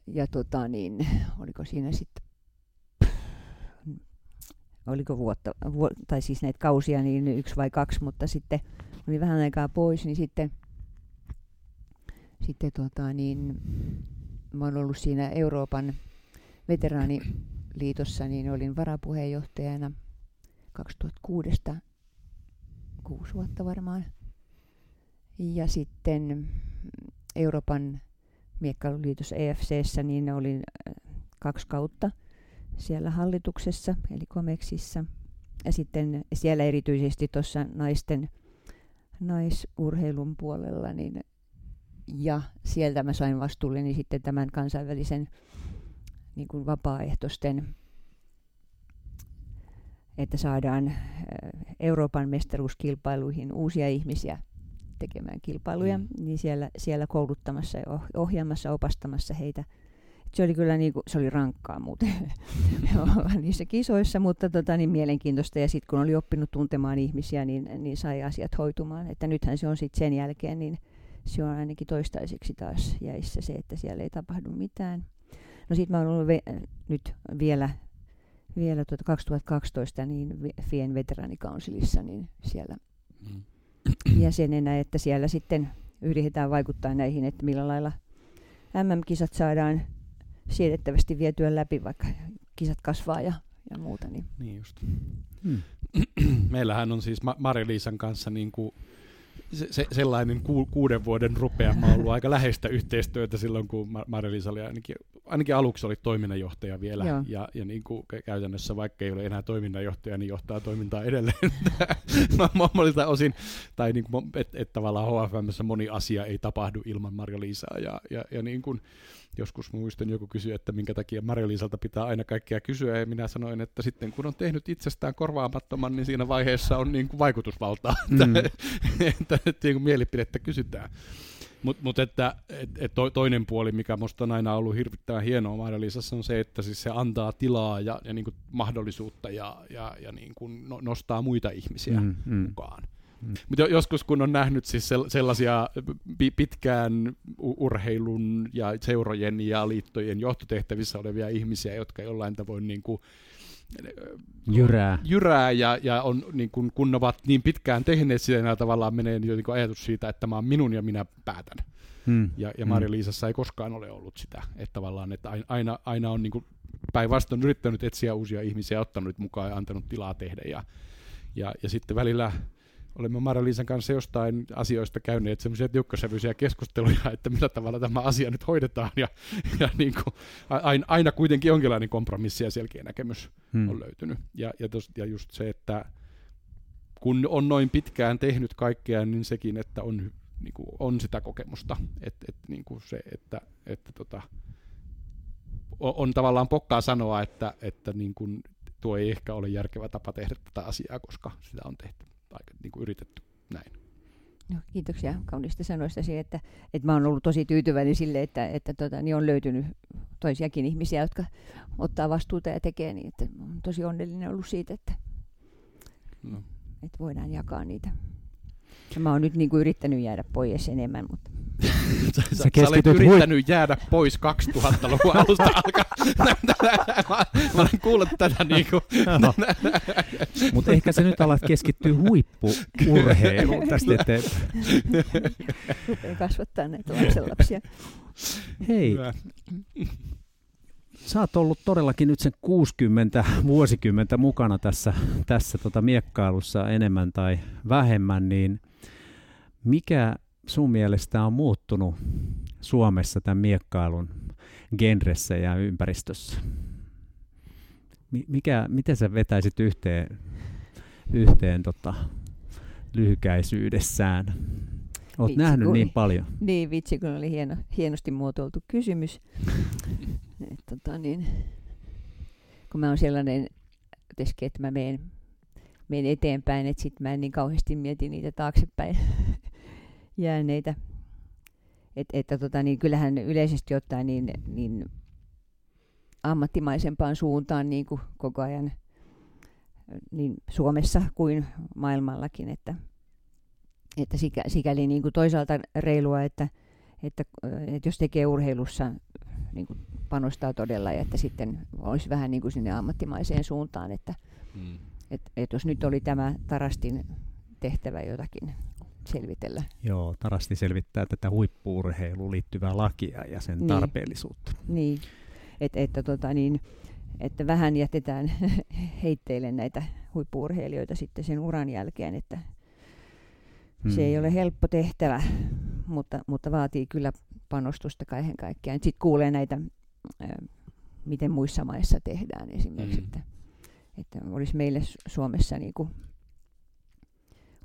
Ja tota niin, oliko siinä sitten, oliko vuotta, vu, tai siis näitä kausia, niin yksi vai kaksi, mutta sitten oli vähän aikaa pois, niin sitten, sitten tota niin, mä oon ollut siinä Euroopan veteraaniliitossa, niin olin varapuheenjohtajana 2006 kuusi vuotta varmaan. Ja sitten Euroopan miekkailuliitossa EFCssä, niin olin äh, kaksi kautta siellä hallituksessa, eli Komeksissa. Ja sitten siellä erityisesti tuossa naisten naisurheilun puolella, niin, ja sieltä mä sain vastuulleni sitten tämän kansainvälisen niin kuin vapaaehtoisten, että saadaan äh, Euroopan mestaruuskilpailuihin uusia ihmisiä tekemään kilpailuja, mm. niin siellä, siellä kouluttamassa ja ohjaamassa, opastamassa heitä. Se oli kyllä niin kuin, se oli rankkaa muuten niissä kisoissa, mutta tota, niin mielenkiintoista. Ja sitten kun oli oppinut tuntemaan ihmisiä, niin, niin sai asiat hoitumaan. Että nythän se on sitten sen jälkeen, niin se on ainakin toistaiseksi taas jäissä se, että siellä ei tapahdu mitään. No sitten mä oon ollut ve- nyt vielä, vielä tuota 2012 niin Fien veteraanikansilissa, niin siellä mm jäsenenä, että siellä sitten yritetään vaikuttaa näihin, että millä lailla MM-kisat saadaan siedettävästi vietyä läpi, vaikka kisat kasvaa ja, ja muuta. Niin, niin just. Hmm. Meillähän on siis Mari-Liisan kanssa niin kuin se, se, sellainen ku, kuuden vuoden rupeama ollut aika läheistä yhteistyötä silloin, kun Mar- oli ainakin, ainakin aluksi oli toiminnanjohtaja vielä, Joo. ja, ja niin kuin käytännössä vaikka ei ole enää toiminnanjohtaja, niin johtaa toimintaa edelleen monilta osin, tai niin kuin, että et tavallaan HFMssä moni asia ei tapahdu ilman Marja-Liisaa, ja, ja, ja niin kuin, joskus muistan joku kysyi, että minkä takia Marjaliisalta pitää aina kaikkea kysyä, ja minä sanoin, että sitten kun on tehnyt itsestään korvaamattoman, niin siinä vaiheessa on niin kuin vaikutusvaltaa, mm. että, että, että niin kuin mielipidettä kysytään. Mutta mut että et, et toinen puoli, mikä minusta on aina ollut hirvittävän hienoa Marjaliisassa, on se, että siis se antaa tilaa ja, ja niin kuin mahdollisuutta ja, ja, ja niin kuin no, nostaa muita ihmisiä mm, mm. mukaan. Mm. Mutta joskus kun on nähnyt siis sellaisia pitkään urheilun ja seurojen ja liittojen johtotehtävissä olevia ihmisiä, jotka jollain tavoin niin kuin jyrää, jyrää ja, ja on, niin kun, kun ovat niin pitkään tehneet sitä, niin tavallaan menee niin ajatus siitä, että tämä on minun ja minä päätän. Hmm. Ja, ja Marja-Liisassa ei koskaan ole ollut sitä, että tavallaan että aina, aina on niin päinvastoin yrittänyt etsiä uusia ihmisiä, ottanut mukaan ja antanut tilaa tehdä. Ja, ja, ja sitten välillä olemme Mara-Liisan kanssa jostain asioista käyneet semmoisia tiukkasävyisiä keskusteluja, että millä tavalla tämä asia nyt hoidetaan, ja, ja niin kuin, aina, aina kuitenkin jonkinlainen kompromissi ja selkeä näkemys hmm. on löytynyt. Ja, ja, tos, ja just se, että kun on noin pitkään tehnyt kaikkea, niin sekin, että on, niin kuin, on sitä kokemusta, että et, niin kuin se, että, että tota, on, on tavallaan pokkaa sanoa, että, että niin kuin, tuo ei ehkä ole järkevä tapa tehdä tätä asiaa, koska sitä on tehty aika niin kuin yritetty näin. No, kiitoksia kaunista sanoistasi, että, että mä oon ollut tosi tyytyväinen sille, että, että tota, niin on löytynyt toisiakin ihmisiä, jotka ottaa vastuuta ja tekee niin, että olen tosi onnellinen ollut siitä, että, no. että voidaan jakaa niitä. Ja mä oon nyt niin kuin yrittänyt jäädä pois enemmän, mutta sä, sä, sä olet yrittänyt hui... jäädä pois 2000-luvun alusta alkaen. mä, mä olen kuullut tätä niinku. Mutta ehkä se nyt alat keskittyä huippuurheiluun tästä eteenpäin. Rupeaa kasvattaa näitä lapsenlapsia. Hei, sä oot ollut todellakin nyt sen 60 vuosikymmentä mukana tässä, tässä tota miekkailussa enemmän tai vähemmän, niin mikä sun mielestä on muuttunut Suomessa tämän miekkailun genressä ja ympäristössä? Mikä, miten sä vetäisit yhteen yhteen tota, lyhykäisyydessään. Olet Vitsi, nähnyt kun niin paljon. Niin vitsi, kun oli hieno, hienosti muotoiltu kysymys. Et, tota, niin, kun mä oon sellainen että mä menen, menen eteenpäin, että sitten mä en niin kauheasti mieti niitä taaksepäin jääneitä. Et, että tota, niin kyllähän yleisesti ottaen niin, niin ammattimaisempaan suuntaan niin kuin koko ajan niin Suomessa kuin maailmallakin, että, että sikä, sikäli niin kuin toisaalta reilua, että, että, että jos tekee urheilussa niin kuin panostaa todella ja että sitten olisi vähän niin kuin sinne ammattimaiseen suuntaan, että, Mm. että, että jos nyt oli tämä Tarastin tehtävä jotakin selvitellä. Joo, Tarasti selvittää tätä huippuurheiluun liittyvää lakia ja sen Niin. tarpeellisuutta. Niin, että, että, tota, niin, että vähän jätetään heitteille näitä huippuurheilijoita sitten sen uran jälkeen, että Hmm. se ei ole helppo tehtävä, mutta, mutta vaatii kyllä panostusta kaiken kaikkiaan. Sitten kuulee näitä, miten muissa maissa tehdään esimerkiksi, Mm. että, että olisi meille Su- Suomessa niin kuin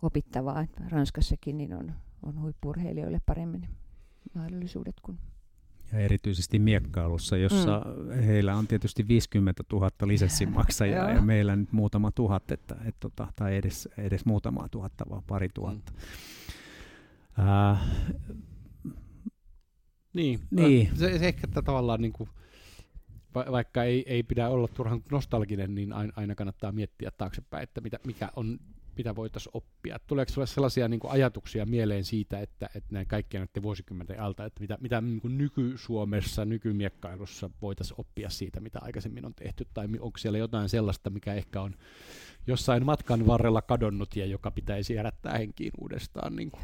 opittavaa, että Ranskassakin niin on, on huippurheilijoille paremmin mahdollisuudet kuin Ja erityisesti miekkailussa, jossa mm. heillä on tietysti 50 000 lisenssimaksajaa ja meillä nyt muutama tuhat, että, et, tota, tai edes, edes muutama tuhatta, vaan pari tuhatta. Mm. Äh, Niin, Niin. Se, se ehkä että tavallaan niin kuin, va, vaikka ei, ei pidä olla turhan nostalginen, niin aina, aina kannattaa miettiä taaksepäin, että mitä, mikä on, mitä voitaisiin oppia. Tuleeko sinulle sellaisia niin kuin ajatuksia mieleen siitä, että, että näin kaikkien näiden vuosikymmenten alta, että mitä, mitä niin kuin nyky-Suomessa, nykymiekkailussa voitaisiin oppia siitä, mitä aikaisemmin on tehty, tai onko siellä jotain sellaista, mikä ehkä on jossain matkan varrella kadonnut ja joka pitäisi herättää henkiin uudestaan. Niin kuin.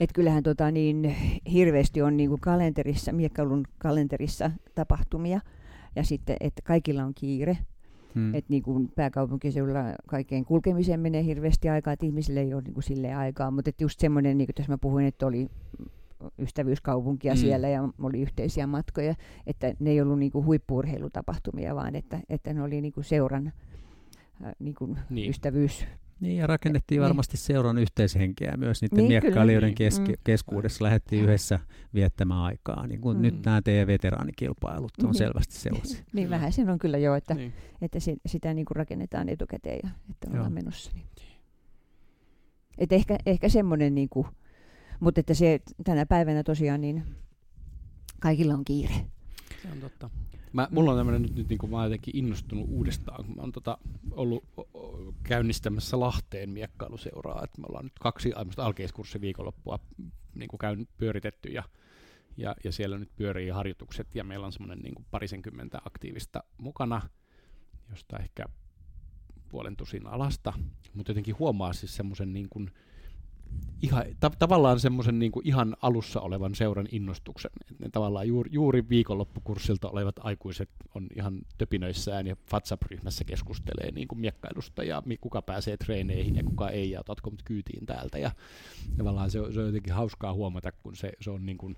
Et kyllähän tota niin, hirveästi on niinku kalenterissa, miekkailun kalenterissa tapahtumia. Ja sitten, että kaikilla on kiire. Hmm. Mm. Että niinku pääkaupunkiseudulla kaikkeen kulkemiseen menee hirveästi aikaa, että ihmisille ei ole niinku silleen aikaa. Mutta just semmoinen, niin kuin tässä mä puhuin, että oli ystävyyskaupunkia Mm. mm. siellä ja oli yhteisiä matkoja, että ne ei ollut niinku huippuurheilutapahtumia, vaan että, että ne oli niinku seuran äh, niinku Niin. niin. ystävyys. Niin, ja rakennettiin Niin. varmasti seuran yhteishenkeä myös niiden Niin, niin, kyllä. miekkailijoiden Niin. keske- Mm. keskuudessa. Lähdettiin yhdessä viettämään aikaa. Niin kuin Mm. nyt nämä teidän veteraanikilpailut on Mhm. selvästi sellaisia. Niin Kyllä. vähän sen on kyllä jo, että, Niin. että si- sitä niin kuin rakennetaan etukäteen ja että ollaan Joo. menossa. Niin. Et ehkä, ehkä semmoinen, niin kuin, mutta että se tänä päivänä tosiaan niin kaikilla on kiire. Se on totta. Mä, mulla on tämmöinen nyt, nyt niin kuin mä oon jotenkin innostunut uudestaan, kun mä oon tota, ollut käynnistämässä Lahteen miekkailuseuraa, että me ollaan nyt kaksi aiemmasta alkeiskurssi viikonloppua niin kuin käyn, pyöritetty ja, ja, ja, siellä nyt pyörii harjoitukset ja meillä on semmoinen niin parisenkymmentä aktiivista mukana, josta ehkä puolen tusin alasta, mutta jotenkin huomaa siis semmoisen niin kuin, ihan, ta- tavallaan semmoisen niin ihan alussa olevan seuran innostuksen. Et ne tavallaan juuri, juuri viikonloppukurssilta olevat aikuiset on ihan töpinöissään ja WhatsApp-ryhmässä keskustelee niin kuin miekkailusta ja kuka pääsee treeneihin ja kuka ei ja otatko mut kyytiin täältä. Ja tavallaan se on, se on jotenkin hauskaa huomata, kun se, se on niin kuin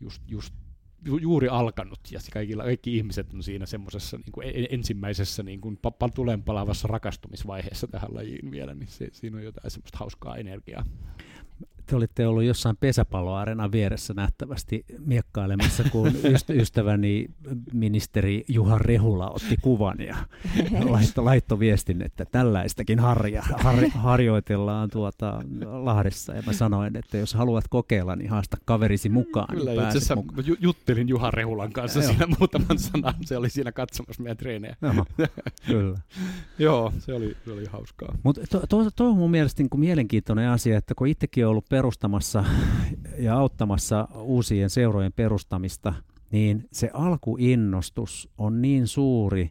just, just ju, juuri alkanut ja kaikilla, kaikki ihmiset on siinä semmoisessa niin kuin e- ensimmäisessä niin kuin pa- pa- tulenpalaavassa rakastumisvaiheessa tähän lajiin vielä, niin se, siinä on jotain semmoista hauskaa energiaa. Te olitte ollut jossain pesäpalloareenan vieressä nähtävästi miekkailemassa, kun yst- ystäväni ministeri Juha Rehula otti kuvan ja laittoi, laittoi viestin, että tällaistakin harja, har, harjoitellaan tuota Lahdessa. Ja mä sanoin, että jos haluat kokeilla, niin haasta kaverisi mukaan. Kyllä, niin itse mukaan. ju- juttelin Juha Rehulan kanssa siinä muutaman sanan, se oli siinä katsomassa meidän treenejä. Joo, kyllä. Joo, se oli, se oli hauskaa. Mutta tuo to, to on mun mielestä niin kuin mielenkiintoinen asia, että kun itsekin on ollut perustamassa ja auttamassa uusien seurojen perustamista, niin se alkuinnostus on niin suuri,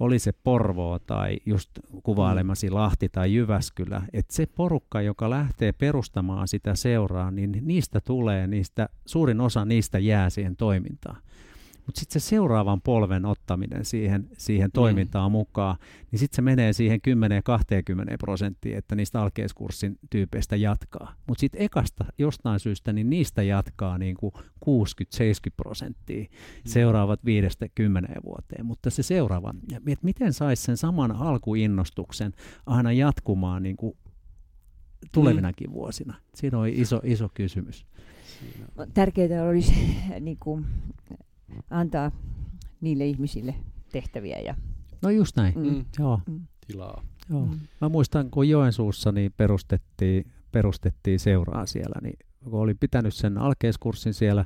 oli se Porvoo tai just kuvailemasi Lahti tai Jyväskylä, että se porukka, joka lähtee perustamaan sitä seuraa, niin niistä tulee, niistä, suurin osa niistä jää siihen toimintaan. Mutta sitten se seuraavan polven ottaminen siihen, siihen toimintaan mm. mukaan, niin sitten se menee siihen 10-20 prosenttiin, että niistä alkeiskurssin tyypeistä jatkaa. Mutta sitten ekasta jostain syystä, niin niistä jatkaa niin kuin 60-70 prosenttia mm. seuraavat 5-10 vuoteen. Mutta se seuraava, että miten saisi sen saman alkuinnostuksen aina jatkumaan niin kuin tulevinakin mm. vuosina? Siinä on iso, iso kysymys. Tärkeää olisi niin kuin, antaa niille ihmisille tehtäviä. Ja... No just näin, mm. mm. joo. Mm. Tilaa. Joo. Mm. Mä muistan, kun Joensuussa niin perustettiin, perustettiin seuraa siellä, niin kun olin pitänyt sen alkeiskurssin siellä,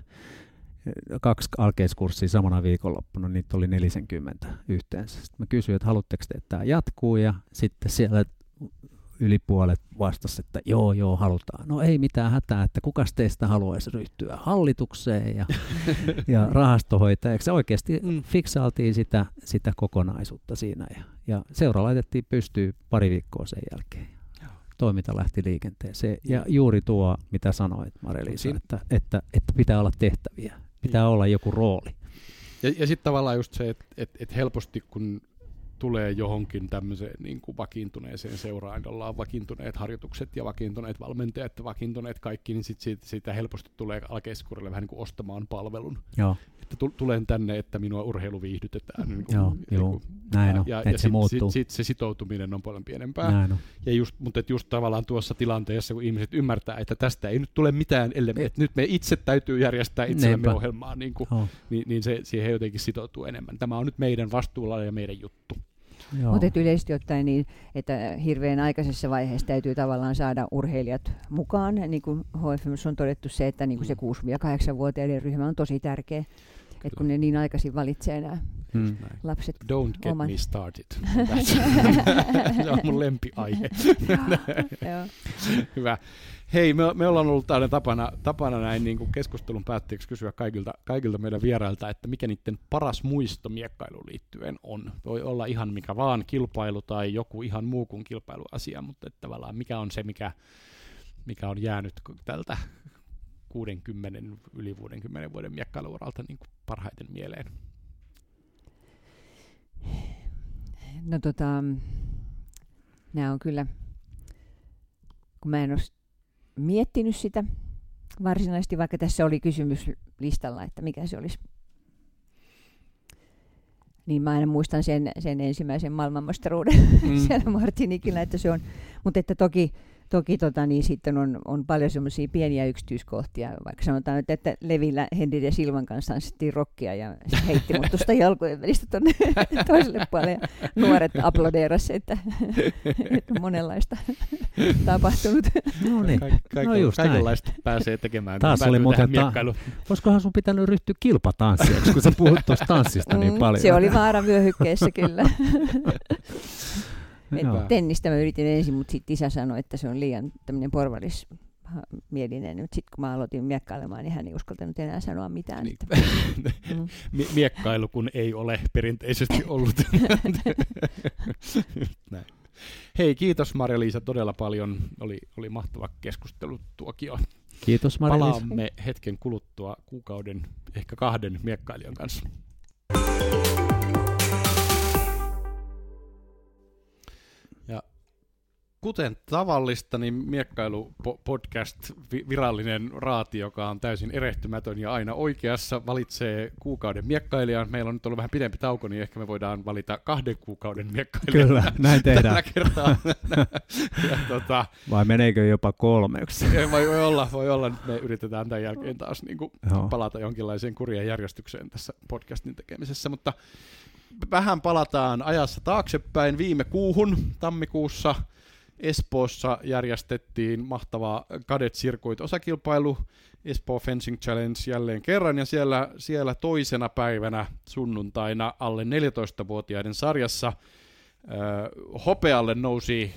kaksi alkeiskurssia samana viikonloppuna, niitä oli 40 yhteensä. Sitten mä kysyin, että haluatteko te, että tämä jatkuu, ja sitten siellä yli puolet vastasi, että joo, joo, halutaan. No ei mitään hätää, että kukas teistä haluaisi ryhtyä hallitukseen ja, ja rahastohoitajaksi. Oikeasti mm. fiksaaltiin sitä, sitä kokonaisuutta siinä ja, ja seura laitettiin pystyyn pari viikkoa sen jälkeen. Toiminta lähti liikenteeseen. Ja juuri tuo, mitä sanoit Marelisa, että, että, että pitää olla tehtäviä, pitää niin. olla joku rooli. Ja, ja sitten tavallaan just se, että et, et helposti kun tulee johonkin tämmöiseen niin kuin vakiintuneeseen seuraan, jolla on vakiintuneet harjoitukset ja vakiintuneet valmentajat ja vakiintuneet kaikki, niin sit siitä, siitä helposti tulee alkeiskurille vähän niin kuin ostamaan palvelun. Joo. Että tulen tänne, että minua urheilu viihdytetään. Niin kuin, joo, niin kuin, joo. näin on, ja, että ja se sit, muuttuu. Sit, sit se sitoutuminen on paljon pienempää. Näin on. Ja just, mutta et just tavallaan tuossa tilanteessa, kun ihmiset ymmärtää, että tästä ei nyt tule mitään, ellei, että nyt me itse täytyy järjestää itsellemme ohjelmaa, niin, kuin, oh. niin, niin se, siihen jotenkin sitoutuu enemmän. Tämä on nyt meidän vastuulla ja meidän juttu. Mutta yleisesti ottaen niin, että hirveän aikaisessa vaiheessa täytyy tavallaan saada urheilijat mukaan. Niin kuin HFM on todettu se, että niin kuin se 6-8-vuotiaiden ryhmä on tosi tärkeä. Että kun ne niin aikaisin valitsee nämä hmm. lapset. Don't get oman. me started. se on mun lempiaihe. Hyvä. Hei, me, me ollaan ollut aina tapana, tapana näin niin kuin keskustelun päätteeksi kysyä kaikilta, kaikilta meidän vierailta, että mikä niiden paras muisto miekkailuun liittyen on. Voi olla ihan mikä vaan kilpailu tai joku ihan muu kuin kilpailuasia, mutta että tavallaan mikä on se, mikä, mikä on jäänyt tältä 60, yli 60 vuoden miekkailuuralta niin kuin parhaiten mieleen? No tota, nämä on kyllä, kun mä en ole miettinyt sitä varsinaisesti, vaikka tässä oli kysymys listalla, että mikä se olisi. Niin mä aina muistan sen, sen ensimmäisen maailmanmestaruuden mm. siellä Martinikillä, että se on, mutta että toki Toki tota, niin sitten on, on paljon semmoisia pieniä yksityiskohtia, vaikka sanotaan nyt, että Levillä Henri ja Silvan kanssa tanssittiin rockia ja se heitti mut tuosta jalkojen välistä tuonne toiselle puolelle ja nuoret aplodeerasivat, että, että on monenlaista tapahtunut. No niin, Kaik- kaik- no just kaikenlaista näin. pääsee tekemään. Taas oli muuten, ta- olisikohan sun pitänyt ryhtyä kilpatanssijaksi, kun sä puhut tuosta tanssista niin mm, paljon. Se oli vaara vyöhykkeessä kyllä. tennistä mä yritin ensin, mutta sitten isä sanoi, että se on liian tämmöinen porvalis mielinen. Mutta sitten kun mä aloitin miekkailemaan, niin hän ei uskaltanut enää sanoa mitään. Niin. mm. Miekkailu kun ei ole perinteisesti ollut. Näin. Hei, kiitos Marja-Liisa todella paljon. Oli, oli mahtava keskustelu tuokio. Kiitos marja Palaamme hetken kuluttua kuukauden, ehkä kahden miekkailijan kanssa. Kuten tavallista, niin Miekkailu-podcast, virallinen raati, joka on täysin erehtymätön ja aina oikeassa, valitsee kuukauden miekkailijan. Meillä on nyt ollut vähän pidempi tauko, niin ehkä me voidaan valita kahden kuukauden miekkailijan. Kyllä, näin tehdään. Tällä kertaa. ja, tota, Vai meneekö jopa kolmeksi? voi, voi olla, voi olla. Nyt me yritetään tämän jälkeen taas niin kuin palata jonkinlaiseen kurien järjestykseen tässä podcastin tekemisessä, mutta vähän palataan ajassa taaksepäin viime kuuhun, tammikuussa – Espoossa järjestettiin mahtava Cadet Circuit osakilpailu, Espoo Fencing Challenge jälleen kerran, ja siellä, siellä toisena päivänä sunnuntaina alle 14-vuotiaiden sarjassa hopealle nousi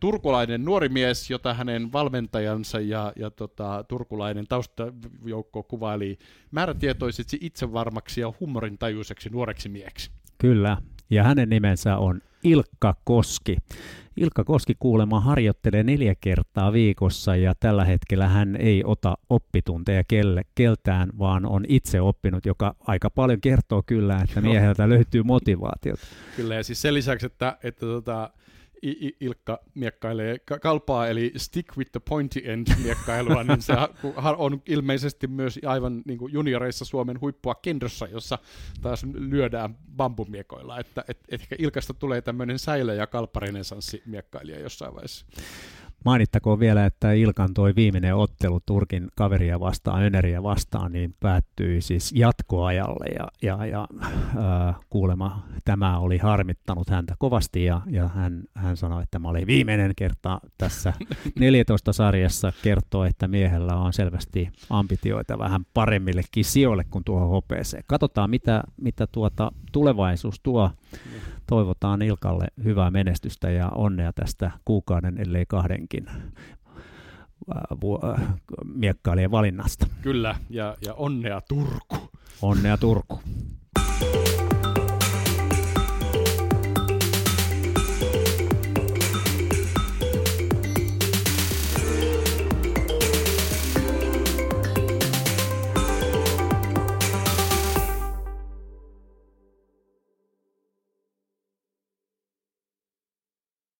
turkulainen nuori mies, jota hänen valmentajansa ja, ja tota, turkulainen taustajoukko kuvaili määrätietoiseksi itsevarmaksi ja huumorintajuiseksi nuoreksi mieksi. Kyllä, ja hänen nimensä on Ilkka Koski. Ilkka Koski kuulemma harjoittelee neljä kertaa viikossa ja tällä hetkellä hän ei ota oppitunteja kelle, keltään, vaan on itse oppinut, joka aika paljon kertoo kyllä, että mieheltä löytyy motivaatiota. Kyllä ja siis sen lisäksi, että, että tota, Ilkka miekkailee kalpaa, eli stick with the pointy end miekkailua, niin se on ilmeisesti myös aivan niin kuin junioreissa Suomen huippua kendossa, jossa taas lyödään bambumiekoilla. Että et, ehkä Ilkasta tulee tämmöinen säilö- ja kalpparenesanssi miekkailija jossain vaiheessa. Mainittakoon vielä, että Ilkan toi viimeinen ottelu Turkin kaveria vastaan, Öneriä vastaan, niin päättyi siis jatkoajalle ja, ja, ja äh, kuulema tämä oli harmittanut häntä kovasti ja, ja hän, hän sanoi, että tämä oli viimeinen kerta tässä 14 sarjassa kertoo, että miehellä on selvästi ambitioita vähän paremmillekin sijoille kuin tuohon hopeeseen. Katsotaan, mitä, mitä tuota tulevaisuus tuo toivotaan Ilkalle hyvää menestystä ja onnea tästä kuukauden, ellei kahdenkin äh, äh, miekkailijan valinnasta. Kyllä, ja, ja onnea Turku. Onnea Turku.